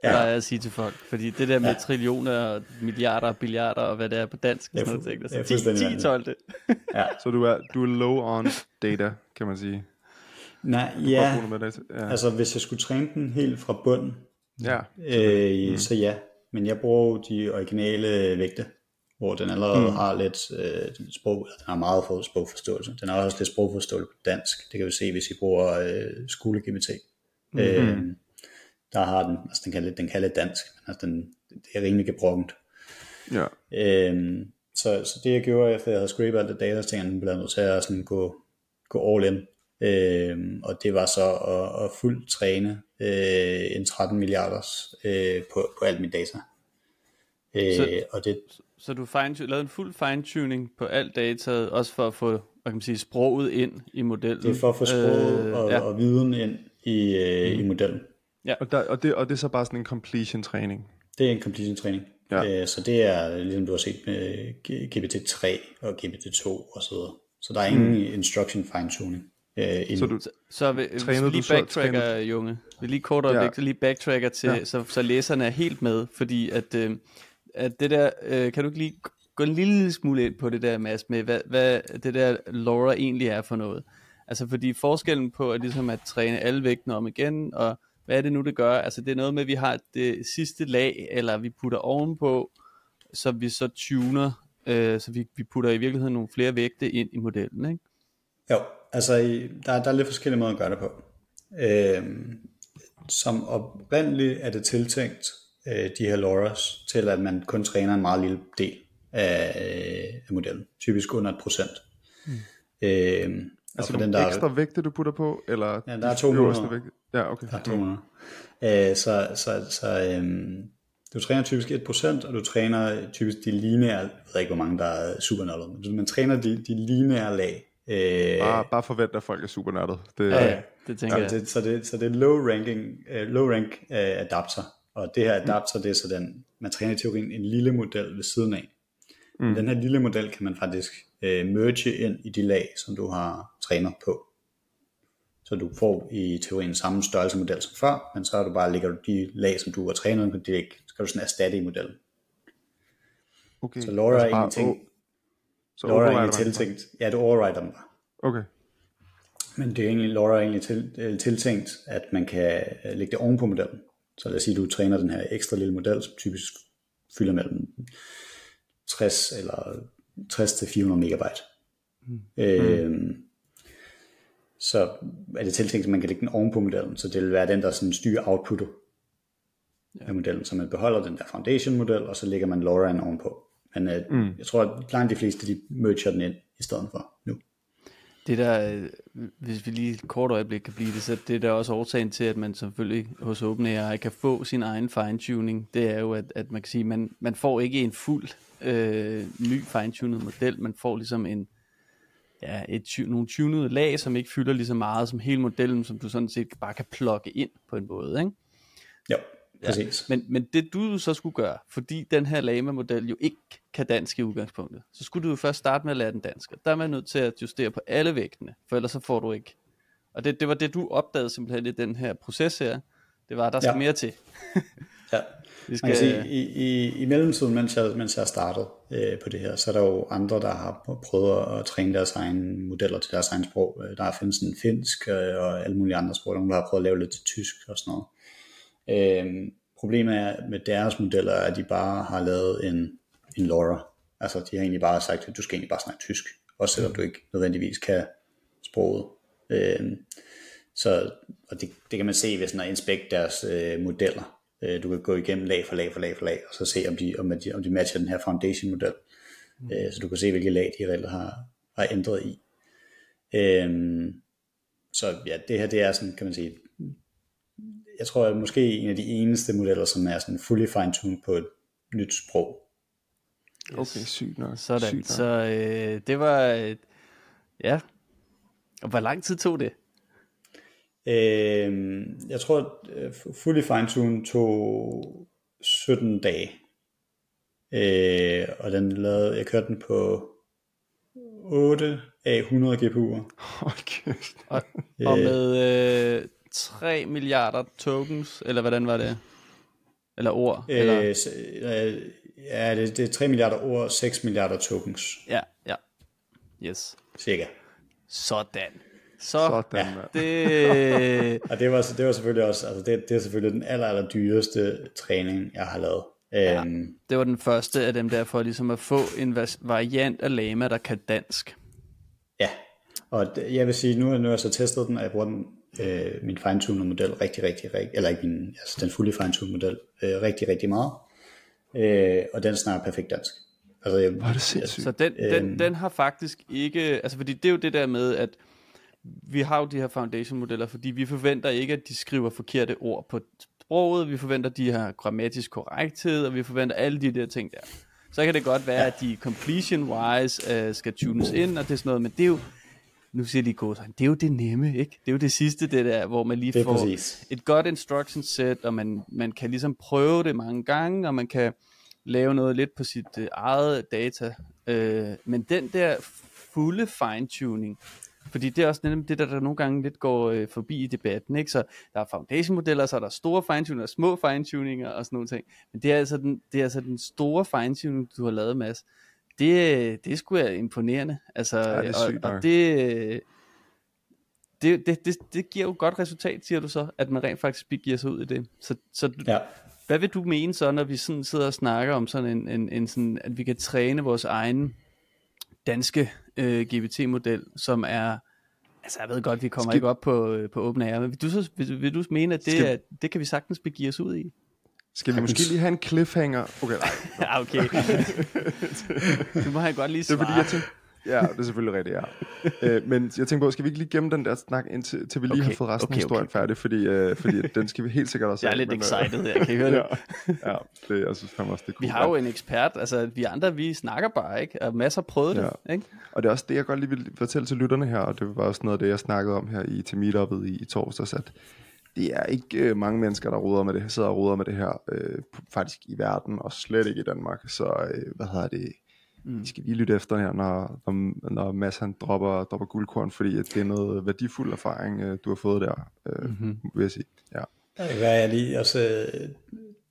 ja. der er at sige til folk. Fordi det der med ja. trillioner, milliarder, billiarder og hvad det er på dansk, jeg, sådan noget, så 10, 10 12. ja. Så du er, du er low on data, kan man sige. Nej, ja. ja. Altså hvis jeg skulle træne den helt fra bunden, ja. øh, mm. så ja. Men jeg bruger de originale vægte hvor den allerede mm. har lidt øh, sprog, den har meget for sprogforståelse. Den har også lidt sprogforståelse på dansk. Det kan vi se, hvis I bruger øh, skole-GPT. Mm. Øh, der har den, altså den kan lidt, den kan lidt dansk, men altså den, det er rimelig gebrokkent. Ja. Øh, så, så det jeg gjorde, efter jeg havde scrapet alt det data, så tænkte jeg, blev nødt til at sådan gå, gå all in. Øh, og det var så at, at fuldt træne øh, en 13 milliarders øh, på, på alt mit data. Øh, så, og det, så du fine, lavede en fuld fine-tuning på alt dataet, også for at få hvad kan man sige, sproget ind i modellen? Det er for at få sproget øh, og, ja. og viden ind i, øh, mm. i modellen. Ja. Og, der, og, det, og det er så bare sådan en completion-træning? Det er en completion-træning. Ja. Øh, så det er ligesom du har set med GPT-3 og GPT-2 og så videre. Så der er ingen mm. instruction fine-tuning. Øh, så du, så, så vi, hvis vi lige backtracker, Junge, vi lige kort og ja. lige backtracker til, ja. så, så læserne er helt med, fordi at, øh, at det der, øh, kan du ikke lige gå en lille smule ind på det der, Mads, med hvad, hvad det der LoRa egentlig er for noget? Altså fordi forskellen på at, ligesom at træne alle vægtene om igen, og hvad er det nu, det gør? Altså det er noget med, at vi har det sidste lag, eller vi putter ovenpå, så vi så tuner, øh, så vi, vi putter i virkeligheden nogle flere vægte ind i modellen, ikke? Jo, altså der, der er lidt forskellige måder at gøre det på. Øh, som oprindeligt er det tiltænkt øh, de her LoRa's til, at man kun træner en meget lille del af, af modellen. Typisk under et procent. Mm. Øh, altså den der ekstra vægte, du putter på? Eller ja, der er 200. Vægte? Ja, okay. Der er 200. Mm. Øh, så så, så øhm, du træner typisk 1%, og du træner typisk de lineære, jeg ved ikke, hvor mange der er supernørdet, men man træner de, de lineære lag. Øh, bare, bare forvent, at folk er supernørdet. Det, ja, ja, det tænker ja, jeg. Det, så, det, så det er low ranking, uh, low rank uh, adapter, og det her adapter, det er så den, man træner i teorien en lille model ved siden af. Mm. Den her lille model kan man faktisk øh, merge ind i de lag, som du har trænet på. Så du får i teorien samme størrelse model som før, men så er du bare lægger du de lag, som du har trænet på, det skal du sådan erstatte i modellen. Okay. Så LoRa er altså ingenting. Så LoRa er egentlig tiltænkt. Ja, du overrider dem bare. Okay. Men det er egentlig, LoRa er egentlig til, øh, tiltænkt, at man kan øh, lægge det oven på modellen. Så lad os sige, at du træner den her ekstra lille model, som typisk fylder mellem 60 eller 60 til 400 megabyte. Mm. Øh, så er det tiltænkt, at man kan lægge den oven på modellen, så det vil være den, der sådan styrer outputtet. ja. af modellen, så man beholder den der foundation-model, og så lægger man LoRaWAN ovenpå. Men øh, mm. jeg tror, at langt de fleste, de merger den ind i stedet for nu. Det der, øh, hvis vi lige et kort øjeblik kan blive det, så det der også årsagen til, at man selvfølgelig hos OpenAI kan få sin egen fine-tuning, det er jo, at, at man kan sige, man, man får ikke en fuld øh, ny fine-tunet model, man får ligesom en, ja, et, nogle tunede lag, som ikke fylder lige så meget som hele modellen, som du sådan set bare kan plukke ind på en måde, ikke? Jo, præcis. Ja, men, men det du så skulle gøre, fordi den her Lama-model jo ikke kan dansk i udgangspunktet, så skulle du jo først starte med at lære den dansk. Der er man nødt til at justere på alle vægtene, for ellers så får du ikke. Og det, det var det, du opdagede simpelthen i den her proces her. Det var, at der skal ja. mere til. ja. Vi skal... Man kan sige, i, i, i mellemtiden, mens jeg, mens jeg startede øh, på det her, så er der jo andre, der har prøvet at træne deres egne modeller til deres egen sprog. Øh, der findes en finsk øh, og alle mulige andre sprog, der har prøvet at lave lidt til tysk og sådan noget. Øh, problemet er med deres modeller, at de bare har lavet en, en LoRa. Altså de har egentlig bare sagt, at du skal egentlig bare snakke tysk, også selvom du ikke nødvendigvis kan sproget. Øh, så og det, det kan man se, hvis man inspekt deres øh, modeller. Øh, du kan gå igennem lag for lag for lag for lag, og så se, om de, om de, om de matcher den her foundation model. Mm. Øh, så du kan se, hvilke lag de reelt har, har ændret i. Øh, så ja, det her det er sådan, kan man sige, jeg tror, at måske en af de eneste modeller, som er sådan fully fine-tuned på et nyt sprog. Yes. Okay, sygt nok. Sådan, sygt nok. så øh, det var, øh, ja, og hvor lang tid tog det? Øh, jeg tror, at fully fine-tuned tog 17 dage. Øh, og den lavede, jeg kørte den på 8 af 100 GPU'er. Okay. og, og med øh, 3 milliarder tokens, eller hvordan var det? Eller ord? Øh, eller? Øh, ja, det, det er 3 milliarder ord, 6 milliarder tokens. Ja, ja. Yes. Cirka. Sådan. Så, Sådan, ja. det... og det var, det var selvfølgelig også, altså det, det er selvfølgelig den aller, aller dyreste træning, jeg har lavet. Ja, um, det var den første af dem der, for ligesom at få en variant af Lama, der kan dansk. Ja, og jeg vil sige, nu, nu har jeg så testet den, og jeg bruger den øh, min fine-tuned model rigtig, rigtig, rigtig, eller ikke min, altså den fulde fine-tuned model, øh, rigtig, rigtig meget. Øh, og den snakker perfekt dansk. Altså, jeg, Var det sindssygt. Så den, den, øhm, den har faktisk ikke, altså fordi det er jo det der med, at vi har jo de her foundation modeller, fordi vi forventer ikke, at de skriver forkerte ord på sproget, vi forventer, at de har grammatisk korrekthed, og vi forventer alle de der ting der. Så kan det godt være, ja. at de completion-wise uh, skal tunes ind, og det er sådan noget, men det er jo, nu siger de gode det er jo det nemme, ikke? Det er jo det sidste, det der, hvor man lige får præcis. et godt instruction set, og man, man kan ligesom prøve det mange gange, og man kan lave noget lidt på sit uh, eget data. Uh, men den der fulde fine-tuning, fordi det er også det, der, der nogle gange lidt går uh, forbi i debatten, ikke? Så der er foundation-modeller, så er der store fine-tuninger, små fine-tuninger og sådan nogle ting. Men det er altså den, det er altså den store fine-tuning, du har lavet, Mads det, det skulle være imponerende. Altså, ja, det og, og det, det, det, det, det giver jo godt resultat, siger du så, at man rent faktisk giver sig ud i det. Så, så ja. hvad vil du mene så, når vi sådan sidder og snakker om sådan en, en, en sådan, at vi kan træne vores egen danske øh, GBT-model, som er, altså jeg ved godt, vi kommer Skal... ikke op på, øh, på OpenAI, men vil du, så, vil, vil du mene, at det, Skal... er, det kan vi sagtens begive os ud i? Skal vi måske lige have en cliffhanger? Okay, nej. ja, okay. du må have godt lige svare. Det er fordi, jeg tænkte, ja, det er selvfølgelig rigtigt, ja. Øh, men jeg tænker på, skal vi ikke lige gemme den der snak, indtil til vi lige okay. har fået resten okay, af historien okay. færdig, fordi, øh, fordi den skal vi helt sikkert også Jeg er lidt men, øh, excited her, kan I høre det? ja, ja, det, jeg synes fandme også, det er cool. Vi har jo en ekspert, altså vi andre, vi snakker bare, ikke? Og masser har prøvet ja. det, ikke? Og det er også det, jeg godt lige vil fortælle til lytterne her, og det var også noget af det, jeg snakkede om her i, til meetupet i, i torsdags, at det er ikke øh, mange mennesker, der ruder med det, sidder og ruder med det her, øh, faktisk i verden, og slet ikke i Danmark. Så øh, hvad hedder det? Mm. Skal lige lytte efter her, når, når, når Mads han dropper, dropper guldkorn, fordi at det er noget værdifuld erfaring, øh, du har fået der, øh, mm-hmm. vil jeg sige. Ja. Hvad jeg lige også,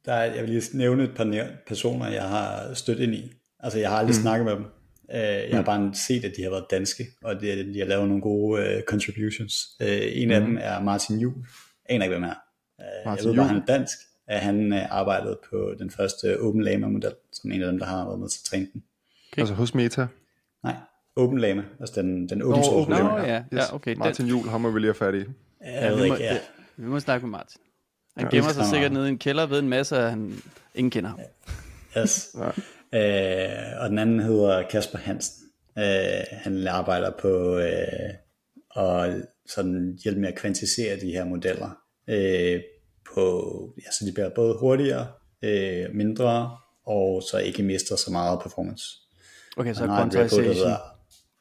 der er, jeg vil lige nævne et par personer, jeg har stødt ind i. Altså jeg har aldrig mm. snakket med dem. Uh, jeg har mm. bare set, at de har været danske, og de, de har lavet nogle gode uh, contributions. Uh, en mm. af dem er Martin Juhl, aner ikke, hvem han er. Uh, jeg ved bare, han er dansk. Han uh, arbejdede på den første Open Lama model, som en af dem, der har været med til at træne den. Okay. Altså hos Meta? Nej, Open Lama, altså den, den open source Lama. Nå, ja. Yes. ja, okay. Martin den... Juhl, ham må vi lige have fat i. Jeg ved ikke, ja. Vi må snakke med Martin. Han gemmer sig sikkert nede i en kælder ved en masse, han ingen kender ham. Yes. Øh, og den anden hedder Kasper Hansen. Øh, han arbejder på øh, at sådan hjælpe med at kvantisere de her modeller. Øh, på, ja, så de bliver både hurtigere, øh, mindre, og så ikke mister så meget performance. Okay, så der quantization. hedder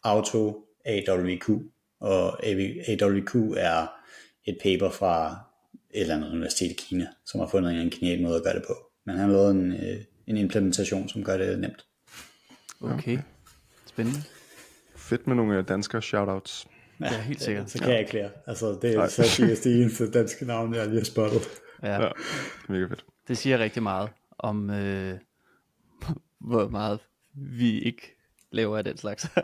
Auto AWQ, og AWQ er et paper fra et eller andet universitet i Kina, som har fundet en genial måde at gøre det på. Men han har lavet en, øh, en implementation, som gør det nemt. Okay, spændende. Fedt med nogle øh, danskere shoutouts. Ja, helt sikkert. Så kan jeg ikke flere. Altså, det er så det eneste danske navn, jeg lige har spottet. Ja, Ja, mega fedt. det siger rigtig meget om, øh, hvor meget vi ikke laver af den slags.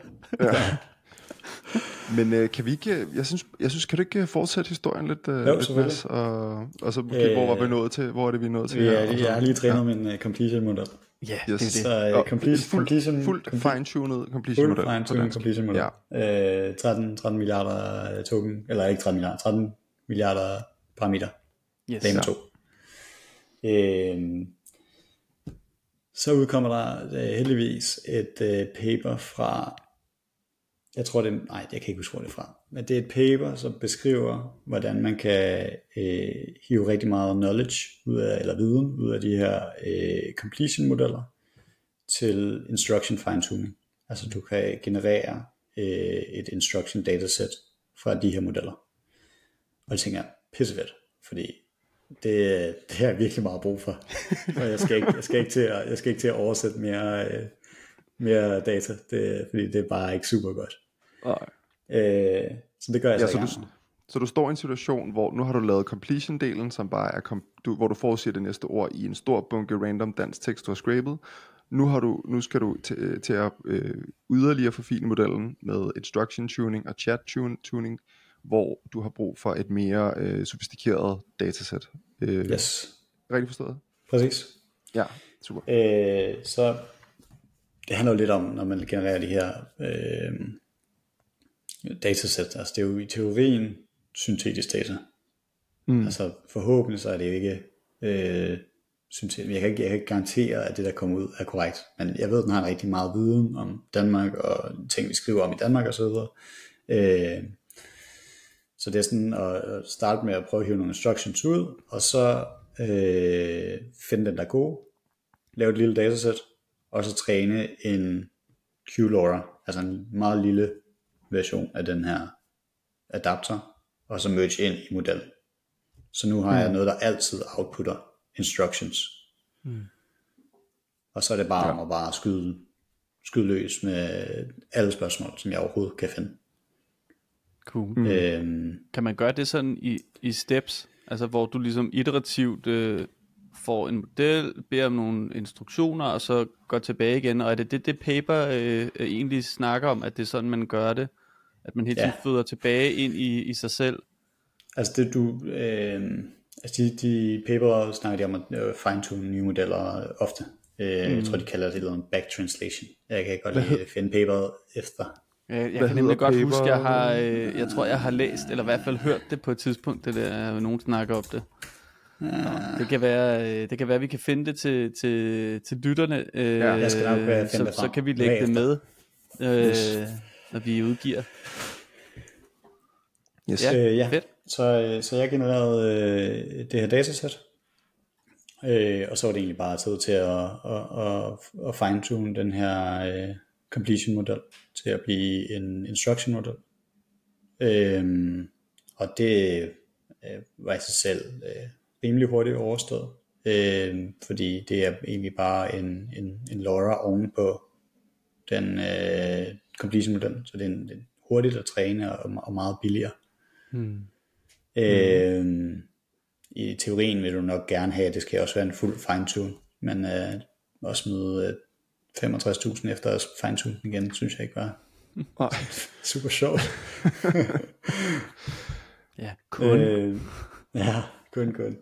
Men øh, kan vi ikke, øh, jeg synes, jeg synes, kan du ikke øh, fortsætte historien lidt, øh, Jo, lidt. Mads, og, og så måske, øh, hvor var vi nået til, hvor er det, vi er nået til Vi her? er, jeg har lige trænet min uh, completion model. Ja, Yes. det er Så det. uh, Og completion, fuldt, completion, fuldt fine-tunet completion Fuld model. fine på tuning dansk. completion model. Ja. Øh, 13, 13 milliarder øh, token, eller ikke 13 milliarder, 13 milliarder parameter. Yes. Dame 2. Øhm, så udkommer der øh, heldigvis et øh, paper fra, jeg tror det, nej, jeg kan ikke huske, hvor det er fra, men det er et paper, som beskriver, hvordan man kan øh, hive rigtig meget knowledge ud af, eller viden ud af de her øh, completion modeller til instruction fine tuning. Altså du kan generere øh, et instruction dataset fra de her modeller. Og det tænker jeg, pissefedt, fordi det, det har jeg virkelig meget brug for. Og jeg skal ikke, jeg skal ikke, til, at, jeg skal ikke til at oversætte mere, øh, mere data, det, fordi det er bare ikke super godt. Nej. Øh, så det gør jeg Ja, så, så du, gang så du står i en situation, hvor nu har du lavet completion-delen, som bare er, kom, du, hvor du forudsiger det næste ord i en stor bunke random dansk tekst, du har scrapet. Nu, har du, nu skal du til, til at øh, yderligere forfine modellen med instruction tuning og chat tuning, hvor du har brug for et mere øh, sofistikeret datasæt. Øh, Yes, Rigtig forstået? præcis. Ja, super. Øh, så det handler jo lidt om, når man genererer de her øh, datasæt, altså det er jo i teorien syntetisk data. Mm. Altså forhåbentlig så er det jo ikke øh, syntetisk. Jeg kan, ikke, jeg kan ikke garantere, at det der kommer ud er korrekt, men jeg ved, at den har rigtig meget viden om Danmark og ting, vi skriver om i Danmark videre. Øh, så det er sådan at starte med at prøve at hive nogle instructions ud, og så øh, finde den, der er god, lave et lille datasæt, og så træne en Q-LoRa, altså en meget lille version af den her adapter, og så merge ind i modellen. Så nu har jeg noget, der altid outputter instructions. Mm. Og så er det bare ja. om at bare skyde, skyde løs med alle spørgsmål, som jeg overhovedet kan finde. Cool. Mm. Øhm, Kan man gøre det sådan i, i steps? Altså hvor du ligesom iterativt øh, får en model, beder om nogle instruktioner, og så går tilbage igen. Og er det det, det paper øh, egentlig snakker om, at det er sådan, man gør det? At man hele tiden Ja. føder tilbage ind i, i sig selv? Altså det du, øh, altså de, de paper snakker de om at øh, fine-tune nye modeller ofte. Øh, mm. Jeg tror de kalder det et eller andet back translation. Jeg kan godt lige finde paperet efter. Jeg, jeg Hvad kan nemlig godt paper? huske, jeg har, øh, jeg tror, jeg har læst, eller i hvert fald hørt det på et tidspunkt, det der, nogen snakker om det. Nå, det kan være, øh, det kan være, vi kan finde det til, til, til lytterne, øh, Ja, jeg skal nok, øh, finde så, det så kan vi lægge det med, øh, Yes. Når vi udgiver. Yes. Ja, Øh, ja. fedt. Så, øh, så jeg genererede øh, det her datasæt, øh, og så var det egentlig bare tid til at, at, at, at fine-tune den her øh, completion model til at blive en instruction model. Øh, og det øh, var i sig selv øh, rimelig hurtigt overstået, øh, fordi det er egentlig bare en, en, en LoRa ovenpå den øh, completion model, så det er, en, det er hurtigt at træne og, og meget billigere. Hmm. Øh, I teorien vil du nok gerne have, at det skal også være en fuld fine-tune, men øh, at smide øh, 65.000 efter at fine-tune igen, synes jeg ikke var Nej. super sjovt. Ja, kun. Øh. Ja, kun, kun.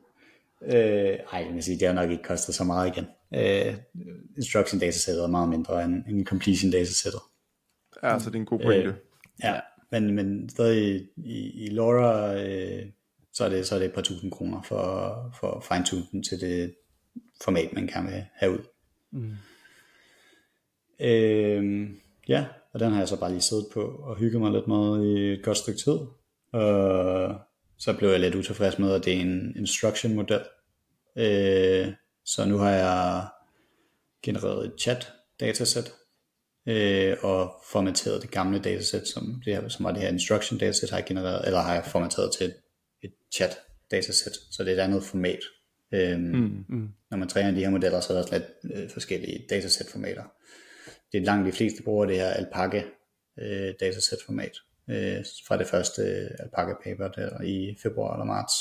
Øh, ej, jeg vil sige, det har nok ikke kostet så meget igen. Øh, instruction datasættet er meget mindre end, end completion datasættet. Ja, så det er en god pointe. Ja, men, men stadig i, i LoRa, øh, så er det, så er det et par tusind kroner for, for at fine-tune den til det format, man vil have ud. Mm. Øhm, ja, og den har jeg så bare lige siddet på og hygget mig lidt med i et godt stykke tid. Og så blev jeg lidt utilfreds med, at det er en instruction model. Øh, så nu har jeg genereret et chat dataset øh, og formateret det gamle dataset, som, det her, som var det her instruction dataset, har jeg genereret, eller har jeg formateret til et, chat dataset, så det er et andet format. Øhm, mm, mm. Når man træner de her modeller, så er der slet øh, forskellige dataset-formater. Det er langt de fleste bruger det her alpaca øh, dataset-format øh, fra det første øh, alpaca paper der i februar eller marts.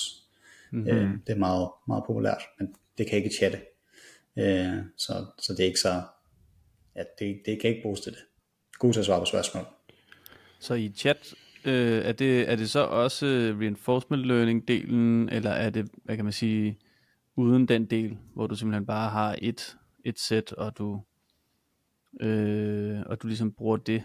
Mm-hmm. Øh, det er meget, meget populært, men det kan ikke chatte. Øh, så, så det er ikke så, ja, det, det kan ikke bruges til det. God til at svare på spørgsmål. Så i chat, øh, er, det, er det så også reinforcement learning delen, eller er det, hvad kan man sige, uden den del, hvor du simpelthen bare har et, et sæt, og du, øh, og du ligesom bruger det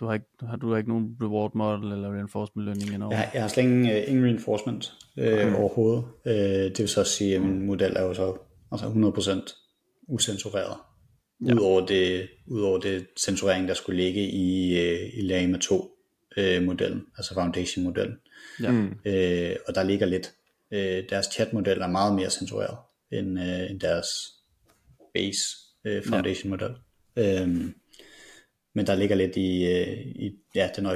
du har ikke, har, du har ikke nogen reward model eller reinforcement learning endnu? Jeg, jeg har slet ingen, uh, ingen reinforcement øh, mm. overhovedet. Uh, det vil så sige, at min model er jo så altså 100% usensureret. Ja. Udover, det, udover det censurering, der skulle ligge i, uh, i Lama 2 uh, modellen, altså foundation modellen. Ja. Mm. Uh, og der ligger lidt. Uh, deres chat-model er meget mere censureret end, uh, end deres base uh, foundation model. Ja. Um, men der ligger lidt i, øh, i ja, den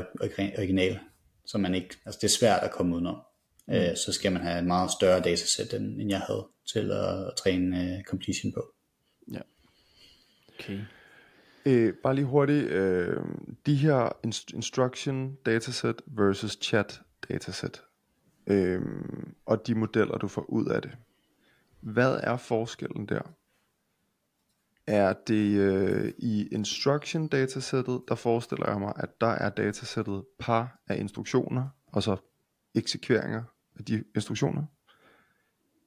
originale, så man ikke, altså det er svært at komme udenom. Mm. Øh, så skal man have et meget større datasæt, end, end jeg havde til at, at træne uh, completion på. Ja. Okay. Øh, bare lige hurtigt, øh, de her inst- instruction dataset versus chat dataset, øh, og de modeller, du får ud af det. Hvad er forskellen der? er det øh, i instruction datasettet, der forestiller jeg mig, at der er datasættet par af instruktioner, og så eksekveringer af de instruktioner.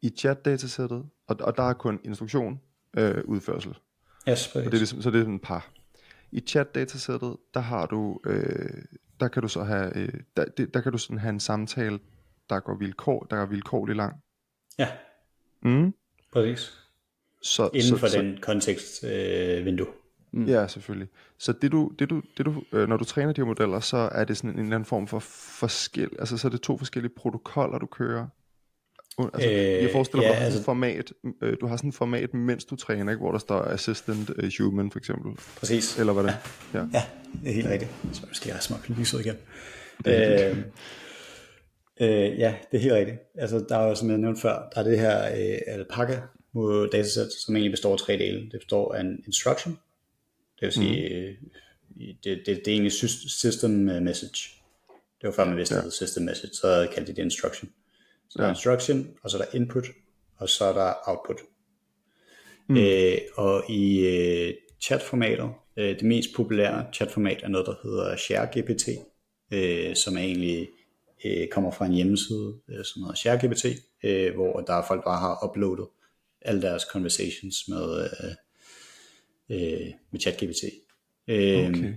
I chat datasættet, og, og der er kun instruktion, øh, udførsel. Yes, så det er ligesom, så det er sådan par. I chat datasættet, der har du, øh, der kan du så have, øh, der, det, der kan du sådan have en samtale, der går vilkår, der er vilkårlig lang. Ja. Mm. Præcis. Så, Inden så, for så, den kontekst øh, vindue. Mm. Ja, selvfølgelig. Så det du, det du, det du, øh, når du træner de her modeller, så er det sådan en eller anden form for forskel, altså så er det to forskellige protokoller, du kører. Altså, øh, jeg forestiller ja, mig, altså, format, øh, du har sådan et format, mens du træner, ikke, hvor der står assistant uh, human for eksempel. Præcis. Eller hvad det ja. ja, det er helt rigtigt. Så skal jeg smukke lyset igen. Øh, øh, ja, det er helt rigtigt. Altså, der er jo, som jeg nævnte før, der er det her øh, alpaca mod datasæt, som egentlig består af tre dele. Det består af en instruction, det vil sige, mm. det, det, det er egentlig system message. Det var før man vidste, ja. det system message, så kaldte de det instruction. Så der ja. er instruction, og så er der input, og så er der output. Mm. Øh, og i øh, chatformatet, øh, det mest populære chatformat er noget, der hedder ShareGPT, øh, som er egentlig øh, kommer fra en hjemmeside, øh, som hedder ShareGPT, øh, hvor der er folk, der har uploadet alle deres conversations med, øh, øh, med ChatGPT. Øh, okay.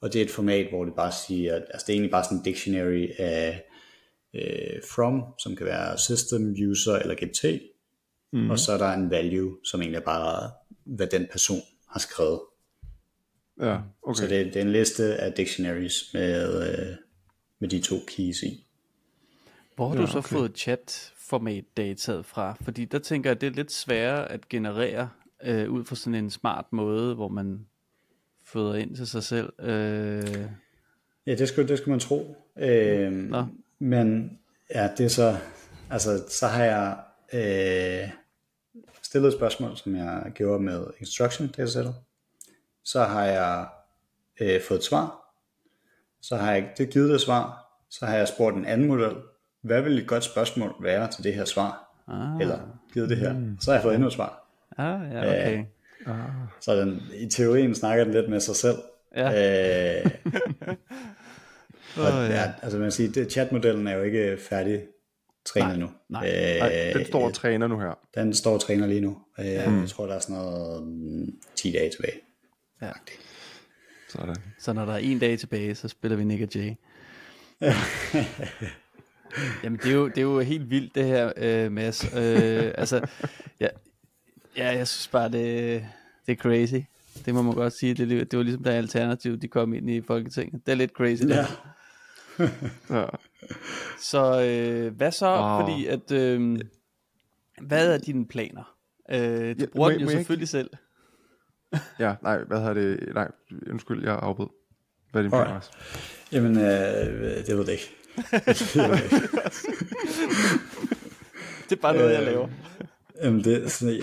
Og det er et format, hvor det bare siger, altså det er egentlig bare sådan en dictionary af øh, from, som kan være system, user eller GPT, mm. og så er der en value, som egentlig er bare, hvad den person har skrevet. Ja, okay. Så det, det er en liste af dictionaries med, øh, med de to keys i. Hvor har ja, du så okay. fået chat format dataet fra? Fordi der tænker jeg, at det er lidt sværere at generere øh, ud fra sådan en smart måde, hvor man føder ind til sig selv. Øh... Ja, det skulle, det skulle man tro. Øh, Nå. Men ja, det er så, altså så har jeg øh, stillet et spørgsmål, som jeg gjorde med instruction datasættet. Så har jeg øh, fået et svar. Så har jeg det givet det svar. Så har jeg spurgt en anden model, hvad vil et godt spørgsmål være til det her svar? Ah. Eller givet det her. Mm. Så har jeg fået endnu et svar. Ah, ja, okay. Øh, ah. Så den, i teorien snakker den lidt med sig selv. Ja. Øh, og, oh, ja. ja. altså man siger, det, chatmodellen er jo ikke færdig trænet nej, nu. Nej. Øh, nej, den står og træner nu her. Den står og træner lige nu. Øh, mm. Jeg tror, der er sådan noget 10 mm, dage tilbage. Ja. Sådan. Så når der er en dag tilbage, så spiller vi Nick og Jay. Jamen, det er, jo, det er jo helt vildt, det her, øh, Mads. Øh, altså, ja, ja, jeg synes bare, det, det er crazy. Det må man godt sige. Det, det var ligesom, da Alternativ de kom ind i Folketinget. Det er lidt crazy. Ja. Ja. Så øh, hvad så? Wow. Fordi at, øh, hvad er dine planer? Øh, du Ja, må bruger jeg- den jo må jeg selvfølgelig selv. ja, nej, hvad hedder det? Nej, undskyld, jeg afbød. Hvad er din plan, Alright. Mads? Jamen, øh, det ved jeg ikke. Det ved jeg ikke. Det er bare noget, jeg Øh, laver. Jamen, det, er sådan, ja,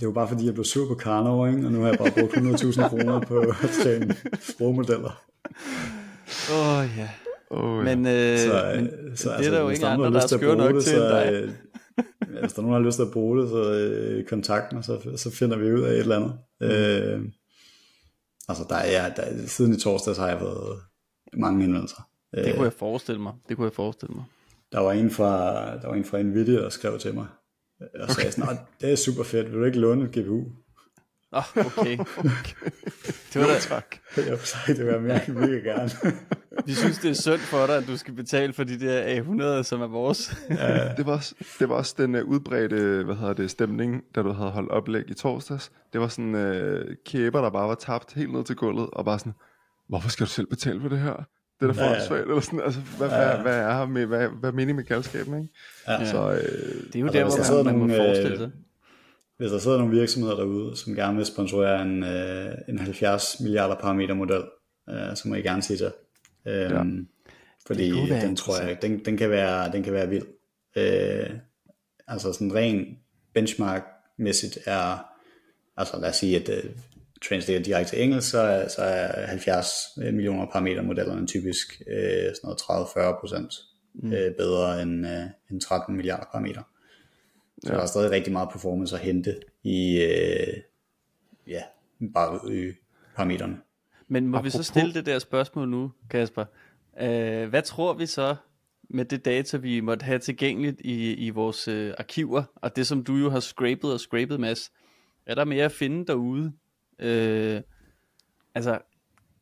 det var bare fordi, jeg blev sur på Karnov, ikke? og nu har jeg bare brugt 100.000 kroner på at træne sprogmodeller. Åh, oh, ja. Oh, Men, øh, Så, men øh, så det er der jo ingen er andre, der lyst er til at skøre bruge nok det, til så, end dig. øh, ja, Hvis der er nogen, der har lyst til at bruge det, så øh, kontakt mig, så, så finder vi ud af et eller andet. Mm. Øh, altså, der er, der, siden i torsdag, så har jeg fået mange henvendelser. Det kunne jeg forestille mig. Det kunne jeg forestille mig. Der var en fra, der var en fra Nvidia, der skrev til mig, øh, og sagde sådan, "Nå, det er super fedt, vil du ikke låne et GPU? Åh, oh, okay. Det var da, tak. Jeg sagde, det vil jeg mega, mega gerne. vi synes, det er synd for dig, at du skal betale for de der A100, som er vores. Det var, også, det var også den uh, udbredte hvad hedder det, stemning, da du havde holdt oplæg i torsdags. Det var sådan uh, kæber, der bare var tabt helt ned til gulvet, og bare sådan, hvorfor skal du selv betale for det her? Det er da Ja, for ja. svært, eller sådan, altså, hvad, Ja, ja. hvad, hvad er med, hvad, hvad er meningen med galskaben, ikke? Ja. Så øh, Det er jo der, hvor man, man må nogle, øh, forestille sig. Hvis der sidder nogle virksomheder derude, som gerne vil sponsorere en, øh, en 70 milliarder parameter model, øh, så må I gerne sige til. Øhm, Ja. Fordi Det den tror jeg, den, den, kan være, den kan være vild. Øh, altså sådan ren benchmark-mæssigt er, altså lad os sige, at uh, translater direkte til engelsk, så er, så er 70 millioner parameter modellerne typisk øh, sådan noget 30-40 procent mm. øh, bedre end, øh, end 13 milliarder parameter. Så ja. der er stadig rigtig meget performance at hente i, øh, ja, bare øge parametrene. Men må vi så Apropos- stille det der spørgsmål nu, Kasper? Uh, hvad tror vi så med det data, vi måtte have tilgængeligt i, i vores uh, arkiver, og det som du jo har scrapet og scrapet, Mads, er der mere at finde derude? Uh, altså,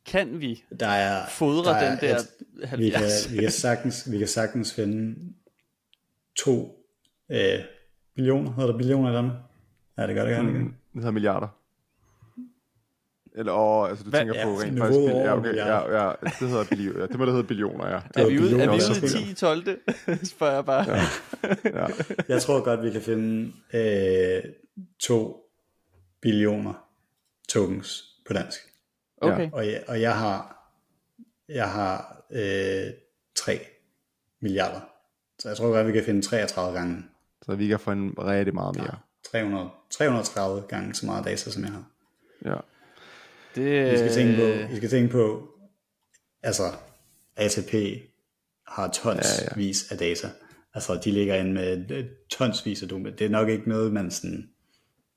kan vi Der er, fodre der er den der et- 70? vi kan, vi, kan sagtens, vi kan sagtens finde to øh, billioner, hedder der billioner i Danmark? Ja, det gør det gerne igen. det hedder milliarder. Eller, åh, altså du Hvad- tænker ja, på rent faktisk, bil- ja, okay, ja, ja, det hedder billioner, ja, det må det hedde billioner, ja. er vi ude, er vi ude i 10 i 12. spørger jeg bare. Ja. ja. Jeg tror godt, vi kan finde øh, to billioner tokens på dansk. Okay. Og jeg, og jeg har, jeg har øh, 3 milliarder. Så jeg tror godt, vi kan finde 33 gange, Så vi kan få en rigtig meget mere. 300, 330 gange så meget data, som jeg har. Ja. Det, I skal tænke på, Øh. I skal tænke på altså ATP har tonsvis ja, ja. af data. Altså, de ligger inde med øh, tonsvis af dokumenter. Det er nok ikke noget, man sådan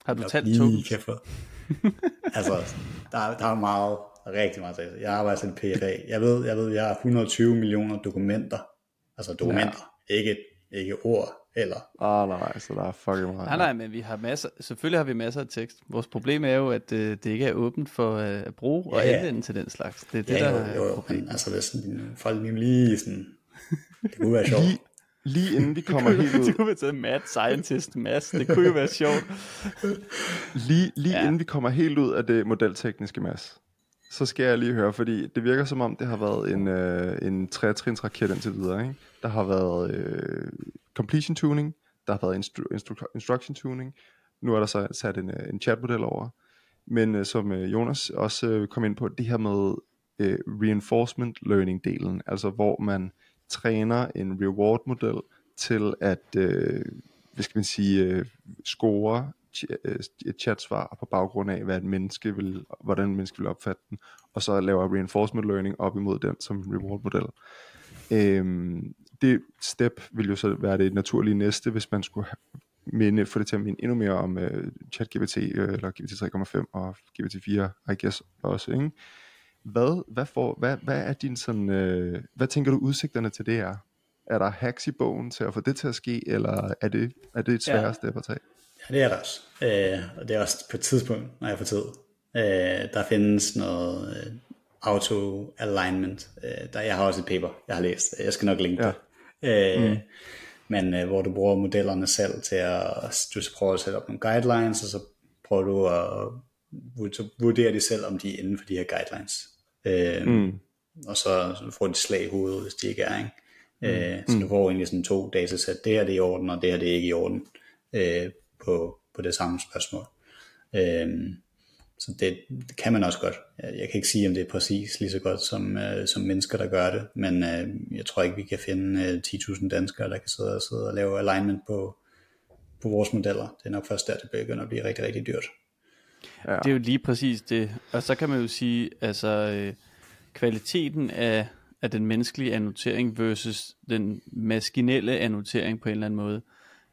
har du talt kan få. altså, der, er- der er meget, rigtig meget data. Jeg arbejder til PFA. Jeg ved, jeg ved, jeg har 120 millioner dokumenter. Altså dokumenter, ja. ikke, ikke ord eller Ah, nej, så der er fucking meget. Nej, nej, men vi har masser, selvfølgelig har vi masser af tekst. Vores problem er jo, at øh, det ikke er åbent for øh, at bruge og Ja, ja. anvende til den slags. Det er det, Ja, der jo, er jo, jo, problemet. men altså, hvis sådan, folk lige, sådan, det kunne være sjovt. Lige, lige inden vi kommer helt ud, det kunne være taget mad scientist Mads. Det kunne jo være sjovt. lige, lige Ja. ja. inden vi kommer helt ud af det modeltekniske, Mads, så skal jeg lige høre, fordi det virker som om, det har været en, øh, en trætrins raket indtil videre. Ikke? Der har været øh, completion tuning, der har været instru- instru- instruction tuning, nu er der så sat en, øh, en chatmodel over. Men øh, som øh, Jonas også øh, kom ind på, det her med øh, reinforcement learning delen, altså hvor man træner en reward model til at, øh, hvad skal man sige, øh, score et chatsvar på baggrund af, hvad et menneske vil, hvordan et menneske vil opfatte den, og så laver reinforcement learning op imod den som reward model. Øhm, det step vil jo så være det naturlige næste, hvis man skulle minde, få det til at minde endnu mere om øh, ChatGPT, øh, eller GPT 3,5 og GPT 4, I guess også, ikke? Hvad, hvad, får, hvad, hvad er din sådan, øh, hvad tænker du udsigterne til det er? Er der hacks i bogen til at få det til at ske, eller er det, er det et sværere ja. step at tage? Ja, det er der også. Øh, og det er også på et tidspunkt, når jeg får tid. Øh, der findes noget øh, auto-alignment. Øh, der, jeg har også et paper, jeg har læst. Jeg skal nok linke Ja. det. Øh, mm. Men øh, hvor du bruger modellerne selv til at, du prøver at sætte op nogle guidelines, og så prøver du at så vurdere de selv, om de er inden for de her guidelines. Øh, mm. Og så, så får de slag i hovedet, hvis de ikke er. Ikke? Mm. Øh, så du får egentlig sådan to datasæt. Det her det er i orden, og det her det er ikke i orden øh, på, på det samme spørgsmål. Øh, så det, det kan man også godt. Jeg kan ikke sige, om det er præcis lige så godt som, øh, som mennesker, der gør det, men øh, jeg tror ikke, vi kan finde øh, 10.000 danskere, der kan sidde og, sidde og lave alignment på, på vores modeller. Det er nok først der, det begynder at blive rigtig, rigtig dyrt. Ja. Det er jo lige præcis det. Og så kan man jo sige, altså øh, kvaliteten af, af den menneskelige annotering versus den maskinelle annotering på en eller anden måde,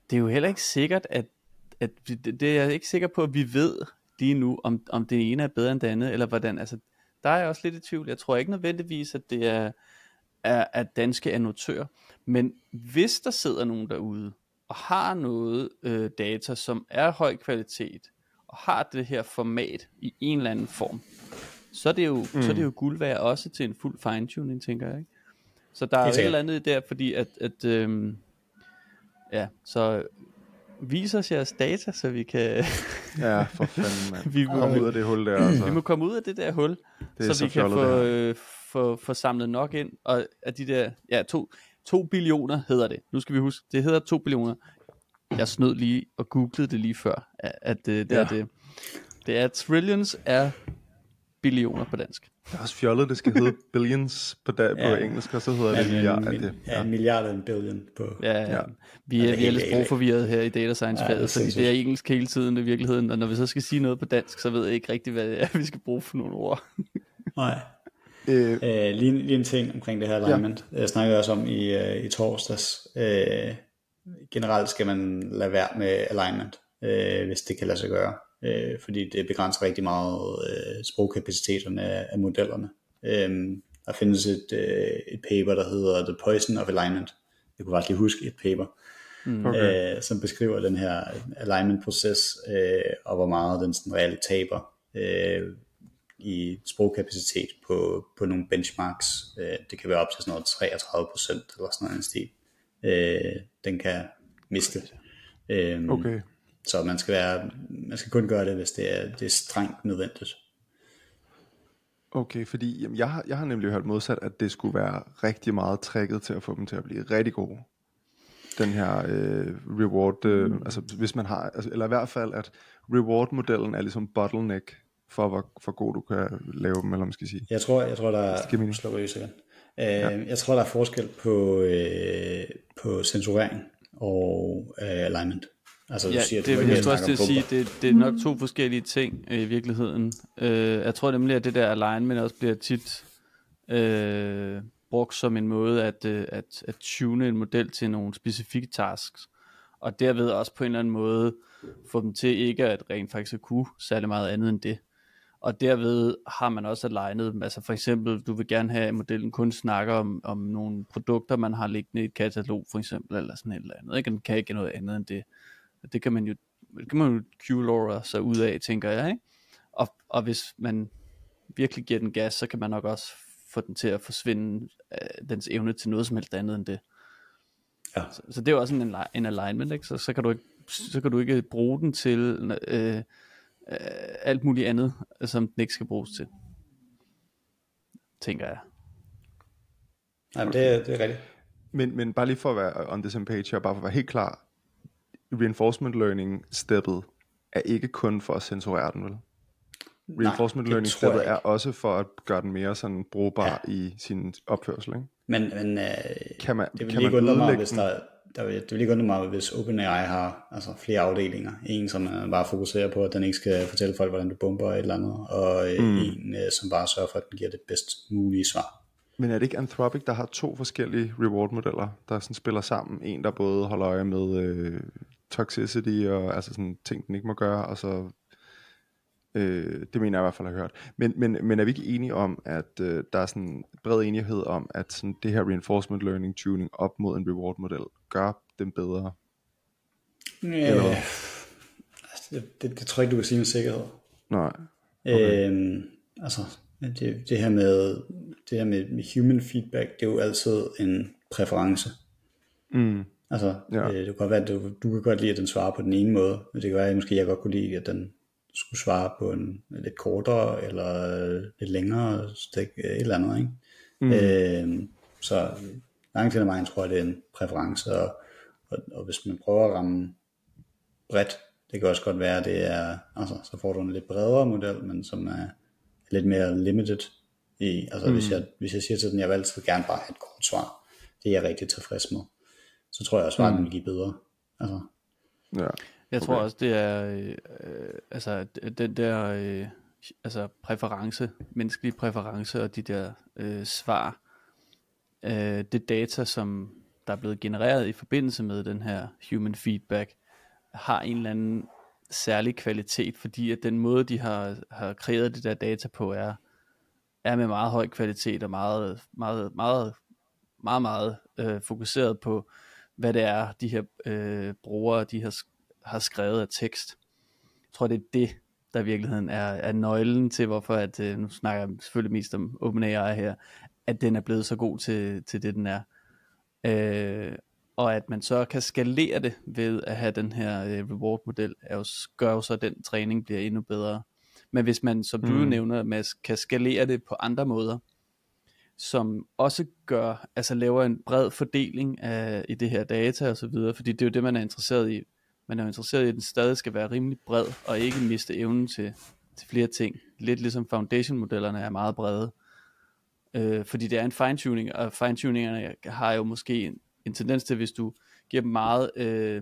det er jo heller ikke sikkert, at, at det, det er jeg ikke sikker på, at vi ved lige nu, om, om det ene er bedre end det andet, eller hvordan. Altså, der er jeg også lidt i tvivl. Jeg tror ikke nødvendigvis, at det er, er, er danske annotører. Men hvis der sidder nogen derude, og har noget øh, data, som er høj kvalitet, og har det her format i en eller anden form, så er det jo, mm. så er det jo guld værd også til en fuld fine-tuning, tænker jeg. Ikke? Så der er jo et eller andet der, fordi at, at øhm, ja, så vis os jeres data, så vi kan... ja, for fanden, mand. vi må komme ud af det hul der. Altså. Vi må komme ud af det der hul, det så, så vi kan få, øh, få, få samlet nok ind. Og af de der, ja, to, to billioner hedder det. Nu skal vi huske, det hedder to billioner. Jeg snød lige og googlede det lige før, at, at øh, det, ja. er det. Det er trillions er billioner på dansk. Det er også fjollet, det skal hedde billions på, da, ja. på engelsk, og så hedder ja, det milliard. En, det, ja. ja, en milliard og en billion på. Ja, ja. ja. Vi er, ja, vi er lidt sprogforvirret her i data science faget, ja, fordi det er engelsk hele tiden i virkeligheden, og når vi så skal sige noget på dansk, så ved jeg ikke rigtig, hvad det er, vi skal bruge for nogle ord. Nej. Øh, øh, lige, lige en ting omkring det her alignment. Ja. Jeg snakkede også om i, uh, i torsdags. Uh, generelt skal man lade være med alignment, uh, hvis det kan lade sig gøre øh, fordi det begrænser rigtig meget øh, sprogkapaciteterne af, af modellerne. Øh, der findes et, øh, et paper, der hedder The Poison of Alignment. Jeg kunne faktisk lige huske et paper, mm. okay. øh, som beskriver den her alignment-proces, øh, og hvor meget den sådan reelt taber øh, i sprogkapacitet på, på nogle benchmarks. Øh, det kan være op til sådan noget 33 procent eller sådan noget en stil. Øh, den kan miste. Øh, okay. Så man skal, være, man skal kun gøre det, hvis det er, det er strengt nødvendigt. Okay, fordi jamen, jeg, har, jeg har nemlig hørt modsat, at det skulle være rigtig meget trækket til at få dem til at blive rigtig gode. Den her øh, reward, øh, mm. altså hvis man har, altså, eller i hvert fald, at reward-modellen er ligesom bottleneck for, hvor, for god du kan lave dem, eller man skal sige. Jeg tror, jeg tror der er, slår igen. Uh, ja. Jeg tror, der er forskel på, øh, på censurering og øh, alignment. Altså, ja, siger, det vil jeg også til at sige, det, det er nok to forskellige ting øh, i virkeligheden. Øh, jeg tror nemlig, at det der alignment også bliver tit øh, brugt som en måde at, øh, at, at tune en model til nogle specifikke tasks, og derved også på en eller anden måde få dem til ikke at rent faktisk at kunne særlig meget andet end det. Og derved har man også alignet, altså for eksempel, du vil gerne have, at modellen kun snakker om, om nogle produkter, man har liggende i et katalog, for eksempel, eller sådan et eller andet. Ikke? Den kan ikke noget andet end det. Det kan man jo, det kan man jo q sig ud af, tænker jeg. Ikke? Og, og hvis man virkelig giver den gas, så kan man nok også få den til at forsvinde uh, dens evne til noget som helst andet end det. Ja. Så, så det er jo også en, en alignment, ikke? Så, så, kan du ikke, så kan du ikke bruge den til uh, uh, alt muligt andet, som den ikke skal bruges til. Tænker jeg. Jamen, det, det er rigtigt. Men, men bare lige for at være on the same page og bare for at være helt klar, reinforcement learning steppet er ikke kun for at censurere den, vel? Reinforcement Nej, learning steppet er også for at gøre den mere sådan brugbar ja. i sin opførsel, ikke? Men, men øh, kan man, det vil kan ikke undre mig, hvis der, der vil, det vil ikke undre mig, hvis OpenAI har altså, flere afdelinger. En, som uh, bare fokuserer på, at den ikke skal fortælle folk, hvordan du bomber et eller andet, og uh, mm. en, uh, som bare sørger for, at den giver det bedst mulige svar. Men er det ikke Anthropic, der har to forskellige reward-modeller, der sådan spiller sammen? En, der både holder øje med øh, toxicity og altså sådan ting, den ikke må gøre, og så øh, det mener jeg i hvert fald har hørt. Men, men, men er vi ikke enige om, at øh, der er sådan bred enighed om, at sådan det her reinforcement learning tuning op mod en reward model gør dem bedre? Øh, altså, det, det, det tror jeg ikke, du kan sige med sikkerhed. Nej. Okay. Øhm, altså, det, det her med det her med, med human feedback, det er jo altid en præference. Mm. Altså, Ja. øh, det kan godt være, at du, du kan godt lide, at den svarer på den ene måde, men det kan være, at måske jeg godt kunne lide, at den skulle svare på en lidt kortere eller lidt længere stik, øh, et eller andet, ikke? Mm. Øh, så langt hen ad vejen tror jeg, det er en præference, og, og, og hvis man prøver at ramme bredt, det kan også godt være, at det er, altså, så får du en lidt bredere model, men som er lidt mere limited i, altså mm. hvis, jeg, hvis jeg siger til den, jeg vil altid gerne bare have et kort svar, det er jeg rigtig tilfreds med, så tror jeg også, at mm. vil give bedre. Altså, Ja. Jeg tror også, det er øh, øh, altså den der øh, altså præference, menneskelig præference og de der øh, svar, øh, det data, som der er blevet genereret i forbindelse med den her human feedback, har en eller anden særlig kvalitet, fordi at den måde, de har, har kreeret det der data på, er, er med meget høj kvalitet og meget, meget, meget, meget, meget øh, fokuseret på, hvad det er, de her øh, brugere, de har, har skrevet af tekst. Jeg tror, det er det, der i virkeligheden er, er nøglen til, hvorfor, at, øh, nu snakker jeg selvfølgelig mest om OpenAI her, at den er blevet så god til, til det, den er. Øh, og at man så kan skalere det ved at have den her øh, reward-model, er jo, gør jo så, at den træning bliver endnu bedre. Men hvis man, som du Mm. nævner, Mads, kan skalere det på andre måder, som også gør, altså laver en bred fordeling af, i det her data og så videre, fordi det er jo det, man er interesseret i. Man er jo interesseret i, at den stadig skal være rimelig bred, og ikke miste evnen til, til flere ting. Lidt ligesom foundation-modellerne er meget brede. Øh, fordi det er en fine-tuning, og fine-tuningerne har jo måske en, en tendens til, hvis du giver dem meget øh,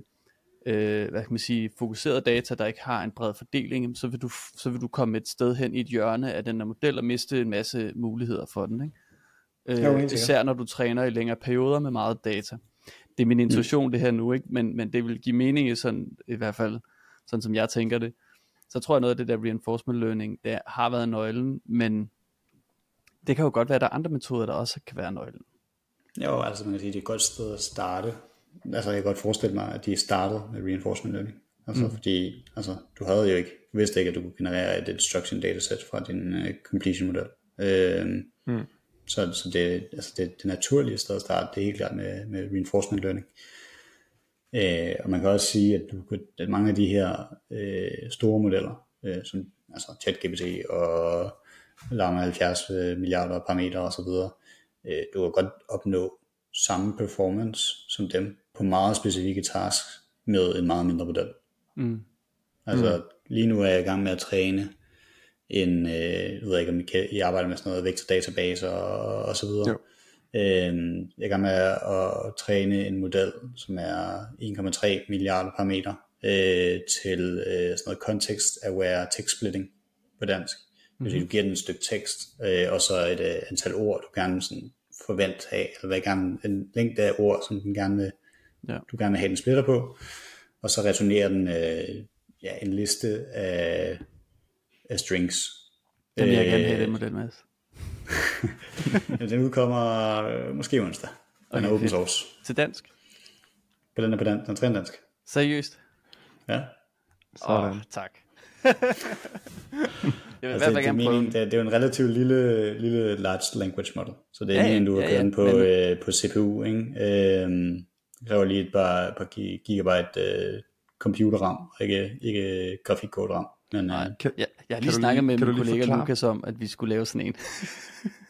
øh, hvad kan man sige, fokuseret data, der ikke har en bred fordeling, så vil, du, så vil du komme et sted hen i et hjørne af den her model og miste en masse muligheder for den. Ikke? Øh, især når du træner i længere perioder med meget data. Det er min intuition det her nu, ikke? Men, men det vil give mening i, sådan, i hvert fald, sådan som jeg tænker det. Så tror jeg noget af det der reinforcement learning, det har været nøglen, men det kan jo godt være, at der er andre metoder, der også kan være nøglen. Jo, altså man kan sige, det er et godt sted at starte. Altså jeg kan godt forestille mig, at de startede med reinforcement learning. Altså mm. fordi, altså du havde jo ikke, vidste ikke, at du kunne generere et instruction dataset fra din uh, completion model. Øh, mm. Så, så det, altså det, det naturlige sted at starte, det er helt klart med, med reinforcement learning. Øh, og man kan også sige, at, du, at mange af de her øh, store modeller, øh, som altså ChatGPT og Llama 70 øh, milliarder parametre osv., øh, du kan godt opnå samme performance som dem på meget specifikke tasks med en meget mindre model. Mm. Altså mm. lige nu er jeg i gang med at træne en, øh, jeg ved ikke om I, kan, I arbejder med sådan noget vektordatabase og, og så videre. Jo. Øhm, jeg er gang med at, træne en model, som er 1,3 milliarder parametre øh, til øh, sådan noget context-aware text splitting på dansk. Det vil sige, du giver den et stykke tekst, øh, og så et øh, antal ord, du gerne sådan forvent have, eller hvad gerne, en længde af ord, som den gerne vil, Ja. du gerne vil have den splitter på, og så returnerer den øh, ja, en liste af, af strings. Den vil jeg gerne have, Øh, den model, Mads. Ja, den udkommer øh, måske onsdag. Den Okay, er open fedt. source. Til dansk. På den er på dan- den er dansk. Seriøst. Ja. Åh, Sådan. oh, tak. jeg vil Altså, det, er gerne den. det, er, det er jo en relativt lille, lille large language model. Så det er Ja, ja, ja, meningen, du har ja, kørt ja, den på, men- øh, på CPU. Ikke? Det kræver lige et par, par gi- gigabyte øh, computerram, og ikke, ikke grafikkortram. Men øh, Kan, Ja, jeg har lige snakket lige- med min kollega forklare? Lukas om, at vi skulle lave sådan en.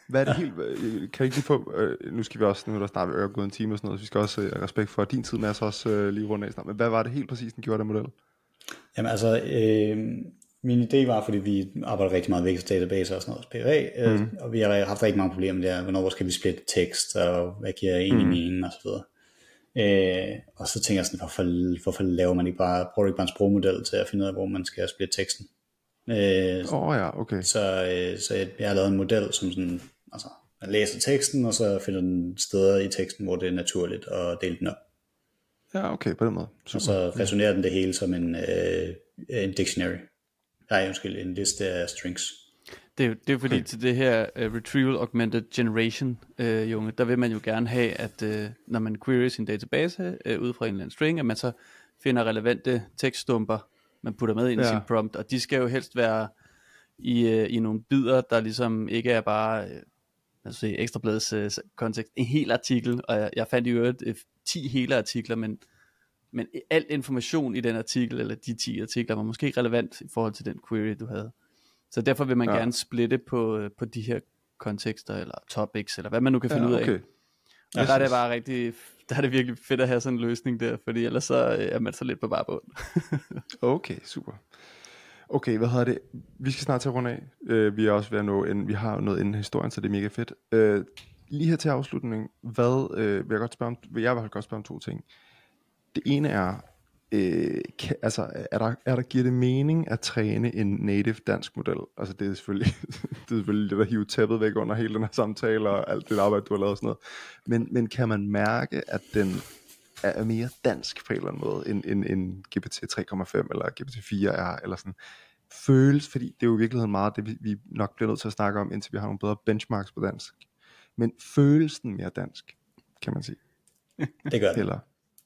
Hvad er det helt, øh, kan I ikke lige få, øh, nu skal vi også, nu er der snart øh, gået en time og sådan noget, så vi skal også øh, respekt for din tid, Mads, også øh, lige rundt af snart. Men hvad var det helt præcis, den gjorde, den model? Jamen altså, øh, min idé var, fordi vi arbejder rigtig meget med vector database og sådan noget, PRA, øh, mm. og vi har haft rigtig mange problemer med det her, hvornår skal vi splitte tekst, og hvad giver egentlig mm. mening, og så videre. Øh, og så tænker jeg sådan, hvorfor, hvorfor laver man ikke bare, du ikke bare en sprogmodel til at finde ud af, hvor man skal splitte teksten? Øh, oh, ja, okay. så, øh, så jeg, jeg har lavet en model, som sådan, altså, man læser teksten, og så finder den steder i teksten, hvor det er naturligt at dele den op. Ja, okay, på den måde. Og Super. så resonerer den det hele som en, øh, en dictionary. Nej, undskyld, en liste af strings. Det er, det er fordi til det her uh, Retrieval Augmented Generation, uh, Junge, der vil man jo gerne have, at uh, når man queries sin database uh, ud fra en eller anden string, at man så finder relevante tekststumper, man putter med ind ja. i sin prompt, og de skal jo helst være i, uh, i nogle bidder, der ligesom ikke er bare, uh, altså i Ekstrabladets uh, kontekst, en hel artikel, og jeg, jeg fandt i øvrigt uh, 10 hele artikler, men, men al information i den artikel, eller de 10 artikler, var måske ikke relevant i forhold til den query, du havde. Så derfor vil man ja. gerne splitte på, på de her kontekster, eller topics, eller hvad man nu kan finde ja, okay. ud af. Og ja, der er det bare rigtig, der er det virkelig fedt at have sådan en løsning der, fordi ellers så er man så lidt på bare bund. okay, super. Okay, hvad hedder det? Vi skal snart til at runde af. Uh, vi er også ved at nå en, vi har noget inden historien, så det er mega fedt. Uh, lige her til afslutning, hvad uh, vil jeg godt spørge om, vil jeg vil godt spørge om to ting. Det ene er, øh, kan, altså, er der, er der, giver det mening at træne en native dansk model? Altså det er selvfølgelig det, er selvfølgelig det der hive tæppet væk under hele den her samtale og alt det arbejde, du har lavet og sådan noget. Men, men kan man mærke, at den er mere dansk på en eller anden måde, end, end, end GPT 3,5 eller GPT 4 er, eller sådan føles, fordi det er jo i virkeligheden meget det, vi, vi nok bliver nødt til at snakke om, indtil vi har nogle bedre benchmarks på dansk. Men føles den mere dansk, kan man sige? Det gør den. Eller,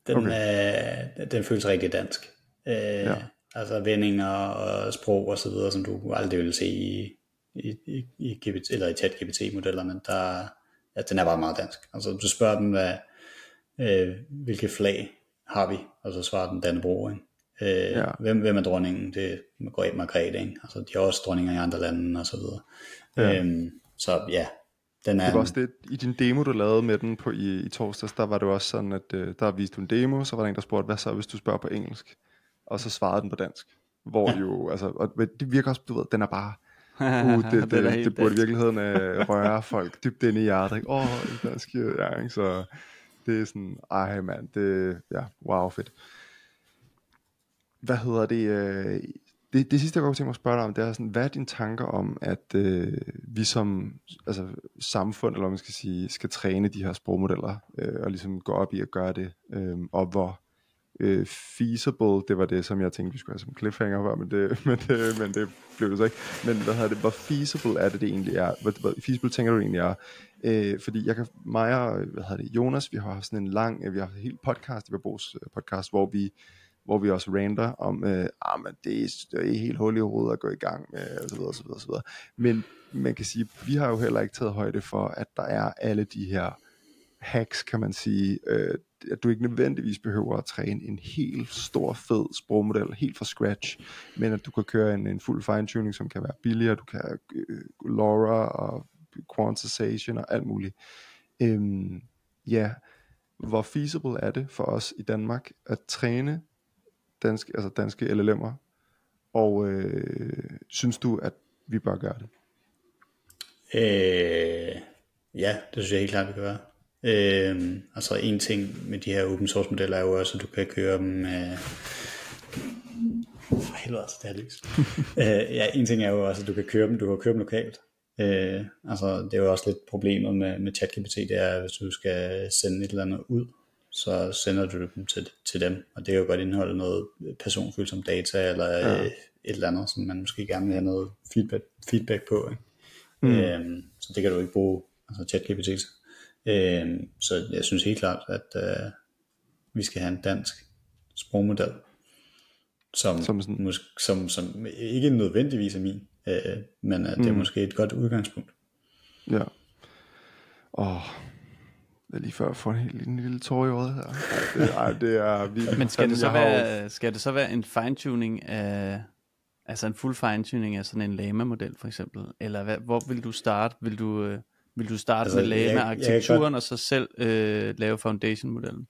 den, okay. øh, den føles rigtig dansk. Øh, ja. Altså vendinger og sprog og så videre, som du aldrig vil se i, i, i, i GPT, eller i chat GPT modellerne, der, ja, den er bare meget dansk. Altså du spørger den, hvad, øh, hvilke flag har vi, og så svarer den Dannebro, ikke? Øh, ja. hvem, hvem er dronningen? Det går ikke Margrethe, ikke? Altså, de har også dronninger i andre lande, og så videre. Ja. Øhm, så ja, den er... Det var også det, i din demo, du lavede med den på, i, i torsdags, der var det også sådan, at øh, der viste du en demo, så var der en, der spurgte, hvad så, hvis du spørger på engelsk? Og så svarede den på dansk. Hvor ja. jo, altså, og det virker også, du ved, den er bare, uh, det, det, det, det burde i virkeligheden uh, røre folk dybt ind i hjertet. Åh, oh, en dansk, ja, ikke? så det er sådan, ej mand, det, ja, wow, fedt. Hvad hedder det, øh, det, det sidste, jeg godt tænke mig at spørge dig om, det er sådan, hvad er dine tanker om, at øh, vi som altså, samfund, eller man skal sige, skal træne de her sprogmodeller, øh, og ligesom gå op i at gøre det, øh, og hvor øh, feasible, det var det, som jeg tænkte, vi skulle have som cliffhanger før, men det, men det, men det blev det så ikke. Men hvad hedder det, hvor feasible er det, det egentlig er? Hvor, hvor feasible tænker du egentlig er? Øh, fordi jeg kan, mig og, hvad hedder det, Jonas, vi har haft sådan en lang, øh, vi har haft en helt podcast, i Babos øh, podcast, hvor vi hvor vi også rander om, øh, ah, men det, er, det er helt hul i hovedet at gå i gang med, og så videre, så videre, så videre. Men man kan sige, vi har jo heller ikke taget højde for, at der er alle de her hacks, kan man sige, øh, at du ikke nødvendigvis behøver at træne en helt stor, fed sprogmodel, helt fra scratch, men at du kan køre en, en fuld fine-tuning, som kan være billigere, du kan øh, LoRa og quantization og alt muligt. Øhm, ja, hvor feasible er det for os i Danmark at træne danske, altså danske LLM'er, og øh, synes du, at vi bør gøre det? Øh, ja, det synes jeg helt klart, vi kan gøre. Øh, altså en ting med de her open source modeller er jo også, at du kan køre dem med... For helvede, altså, det er lys. øh, ja, en ting er jo også, at du kan køre dem, du kan køre dem lokalt. Øh, altså, det er jo også lidt problemet med, med ChatGPT, det er, hvis du skal sende et eller andet ud, så sender du dem til, til dem, og det kan jo godt indeholde noget personfølsom data, eller ja. et eller andet, som man måske gerne vil have noget feedback, feedback på. Ikke? Mm. Øhm, så det kan du ikke bruge altså ChatGPT til. Øhm, så jeg synes helt klart, at øh, vi skal have en dansk sprogmodel, som, som, sådan. Måske, som, som ikke nødvendigvis er min, øh, men at det er mm. måske et godt udgangspunkt. Ja. Åh, det er lige før at få en, helt, en lille tår i øjet her. Ej, det, ej, det er vildt. Men skal det, så være, skal det så være en fine-tuning af, altså en fuld fine-tuning af sådan en Lama-model for eksempel? Eller hvad, hvor vil du starte? Vil du, øh, vil du starte altså, med Lama-arkitekturen og så selv øh, lave foundation-modellen?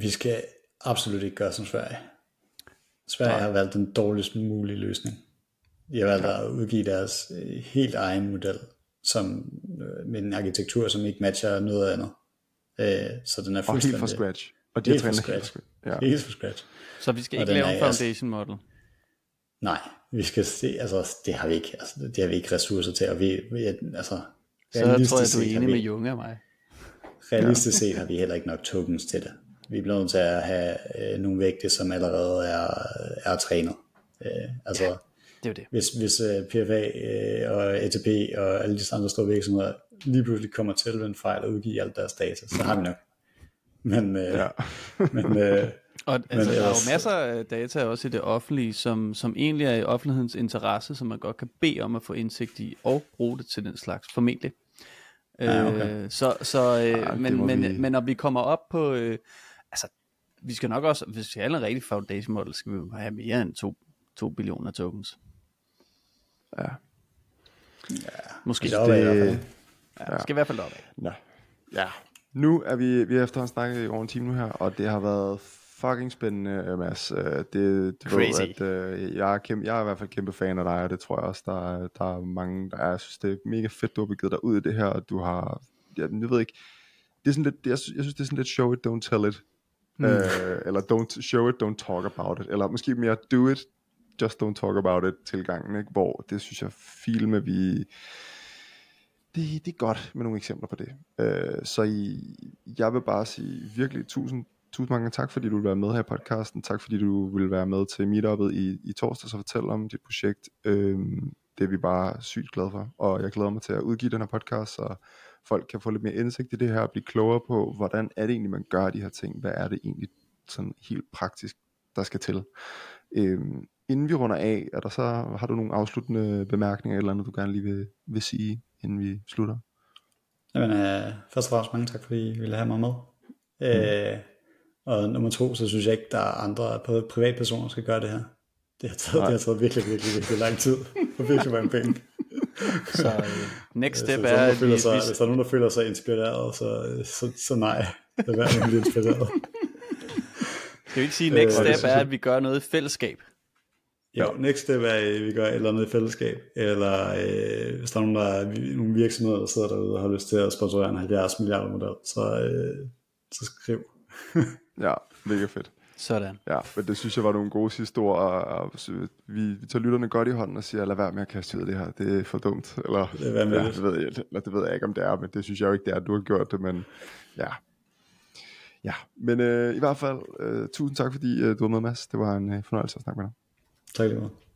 Vi skal absolut ikke gøre som Sverige. Sverige Nej. har valgt den dårligst mulige løsning. De har valgt ja. at udgive deres øh, helt egen model som, øh, med en arkitektur, som ikke matcher noget andet. Øh, så den er fuldstændig... Og helt fra scratch. Og de helt har trænet helt fra scratch. Ja. Helt fra scratch. Så vi skal ikke lave en foundation model? Nej, vi skal se, altså det har vi ikke, altså, det har vi ikke ressourcer til, og vi, vi altså, så tror jeg, du er enig med Junge og mig. Realistisk set har vi heller ikke nok tokens til det. Vi bliver nødt til at have øh, nogle vægte, som allerede er, er trænet. Øh, altså, ja det er jo det. Hvis, hvis uh, øh, PFA uh, øh, og ATP og alle de andre store virksomheder lige pludselig kommer til ved en fejl og udgive alt deres data, så har vi nok. Men, uh, ja. men, uh, og altså, men der er jo masser af data også i det offentlige, som, som egentlig er i offentlighedens interesse, som man godt kan bede om at få indsigt i og bruge det til den slags, formentlig. Ja, okay. øh, så, så, øh, ja, men, men, vi... men når vi kommer op på, øh, altså, vi skal nok også, hvis vi er en rigtig foundation model, skal vi have mere end 2, 2 billioner tokens. Ja. ja Måske. Det, det, det ja, ja. skal i hvert fald op af. Nå. Ja. Nu er vi, vi har efterhånden snakket i over en time nu her, og det har været fucking spændende, øh, Mads. Øh, det, det Crazy. Ved, at, uh, jeg, er kæmpe, jeg er i hvert fald kæmpe fan af dig, og det tror jeg også, der, der er mange, der er. Jeg synes, det er mega fedt, du har begivet dig ud i det her, og du har, jeg, jeg ved ikke, det er sådan lidt, jeg, jeg synes, det er sådan lidt show it, don't tell it. Mm. Uh, eller don't show it, don't talk about it. Eller måske mere do it, just don't talk about it tilgangen, ikke? hvor det synes jeg filme vi det, det er godt med nogle eksempler på det. Øh, så I, jeg vil bare sige virkelig tusind tusind mange tak, fordi du vil være med her i podcasten. Tak, fordi du vil være med til meetupet i, i torsdag og fortælle om dit projekt. Øh, det er vi bare sygt glade for, og jeg glæder mig til at udgive den her podcast, så folk kan få lidt mere indsigt i det her, og blive klogere på, hvordan er det egentlig, man gør de her ting? Hvad er det egentlig sådan helt praktisk, der skal til? Øhm, inden vi runder af, er der så, har du nogle afsluttende bemærkninger, eller andet, du gerne lige vil, vil sige, inden vi slutter? Jamen, øh, først og fremmest mange tak, fordi I ville have mig med. Mm. Øh, og nummer to, så synes jeg ikke, der er andre privatpersoner, der skal gøre det her. Det har taget, det har taget virkelig, virkelig, virkelig lang tid. For virkelig mange penge. så uh, next step er, at vi, sig, Hvis der er nogen, der føler sig inspireret, så, så, så nej, lad være med at blive inspireret. Skal vi ikke sige, next øh, step er, at vi gør noget i fællesskab? Jo, next step er, at vi gør et eller andet i fællesskab, eller øh, hvis der er nogen, der er nogle virksomheder, der sidder derude og har lyst til at sponsorere en 70 milliarder model, så, øh, så skriv. Ja, mega fedt. Sådan. Ja, men det synes jeg var nogle gode sidste ord, og, vi, vi tager lytterne godt i hånden og siger, lad være med at kaste ud af det her, det er for dumt. Eller, det, er ja, det, ved jeg, eller, det ved jeg ikke, om det er, men det synes jeg jo ikke, det er, at du har gjort det, men ja. Ja, men øh, i hvert fald, øh, tusind tak, fordi øh, du var med, Mads. Det var en øh, fornøjelse at snakke med dig. Tak lige meget.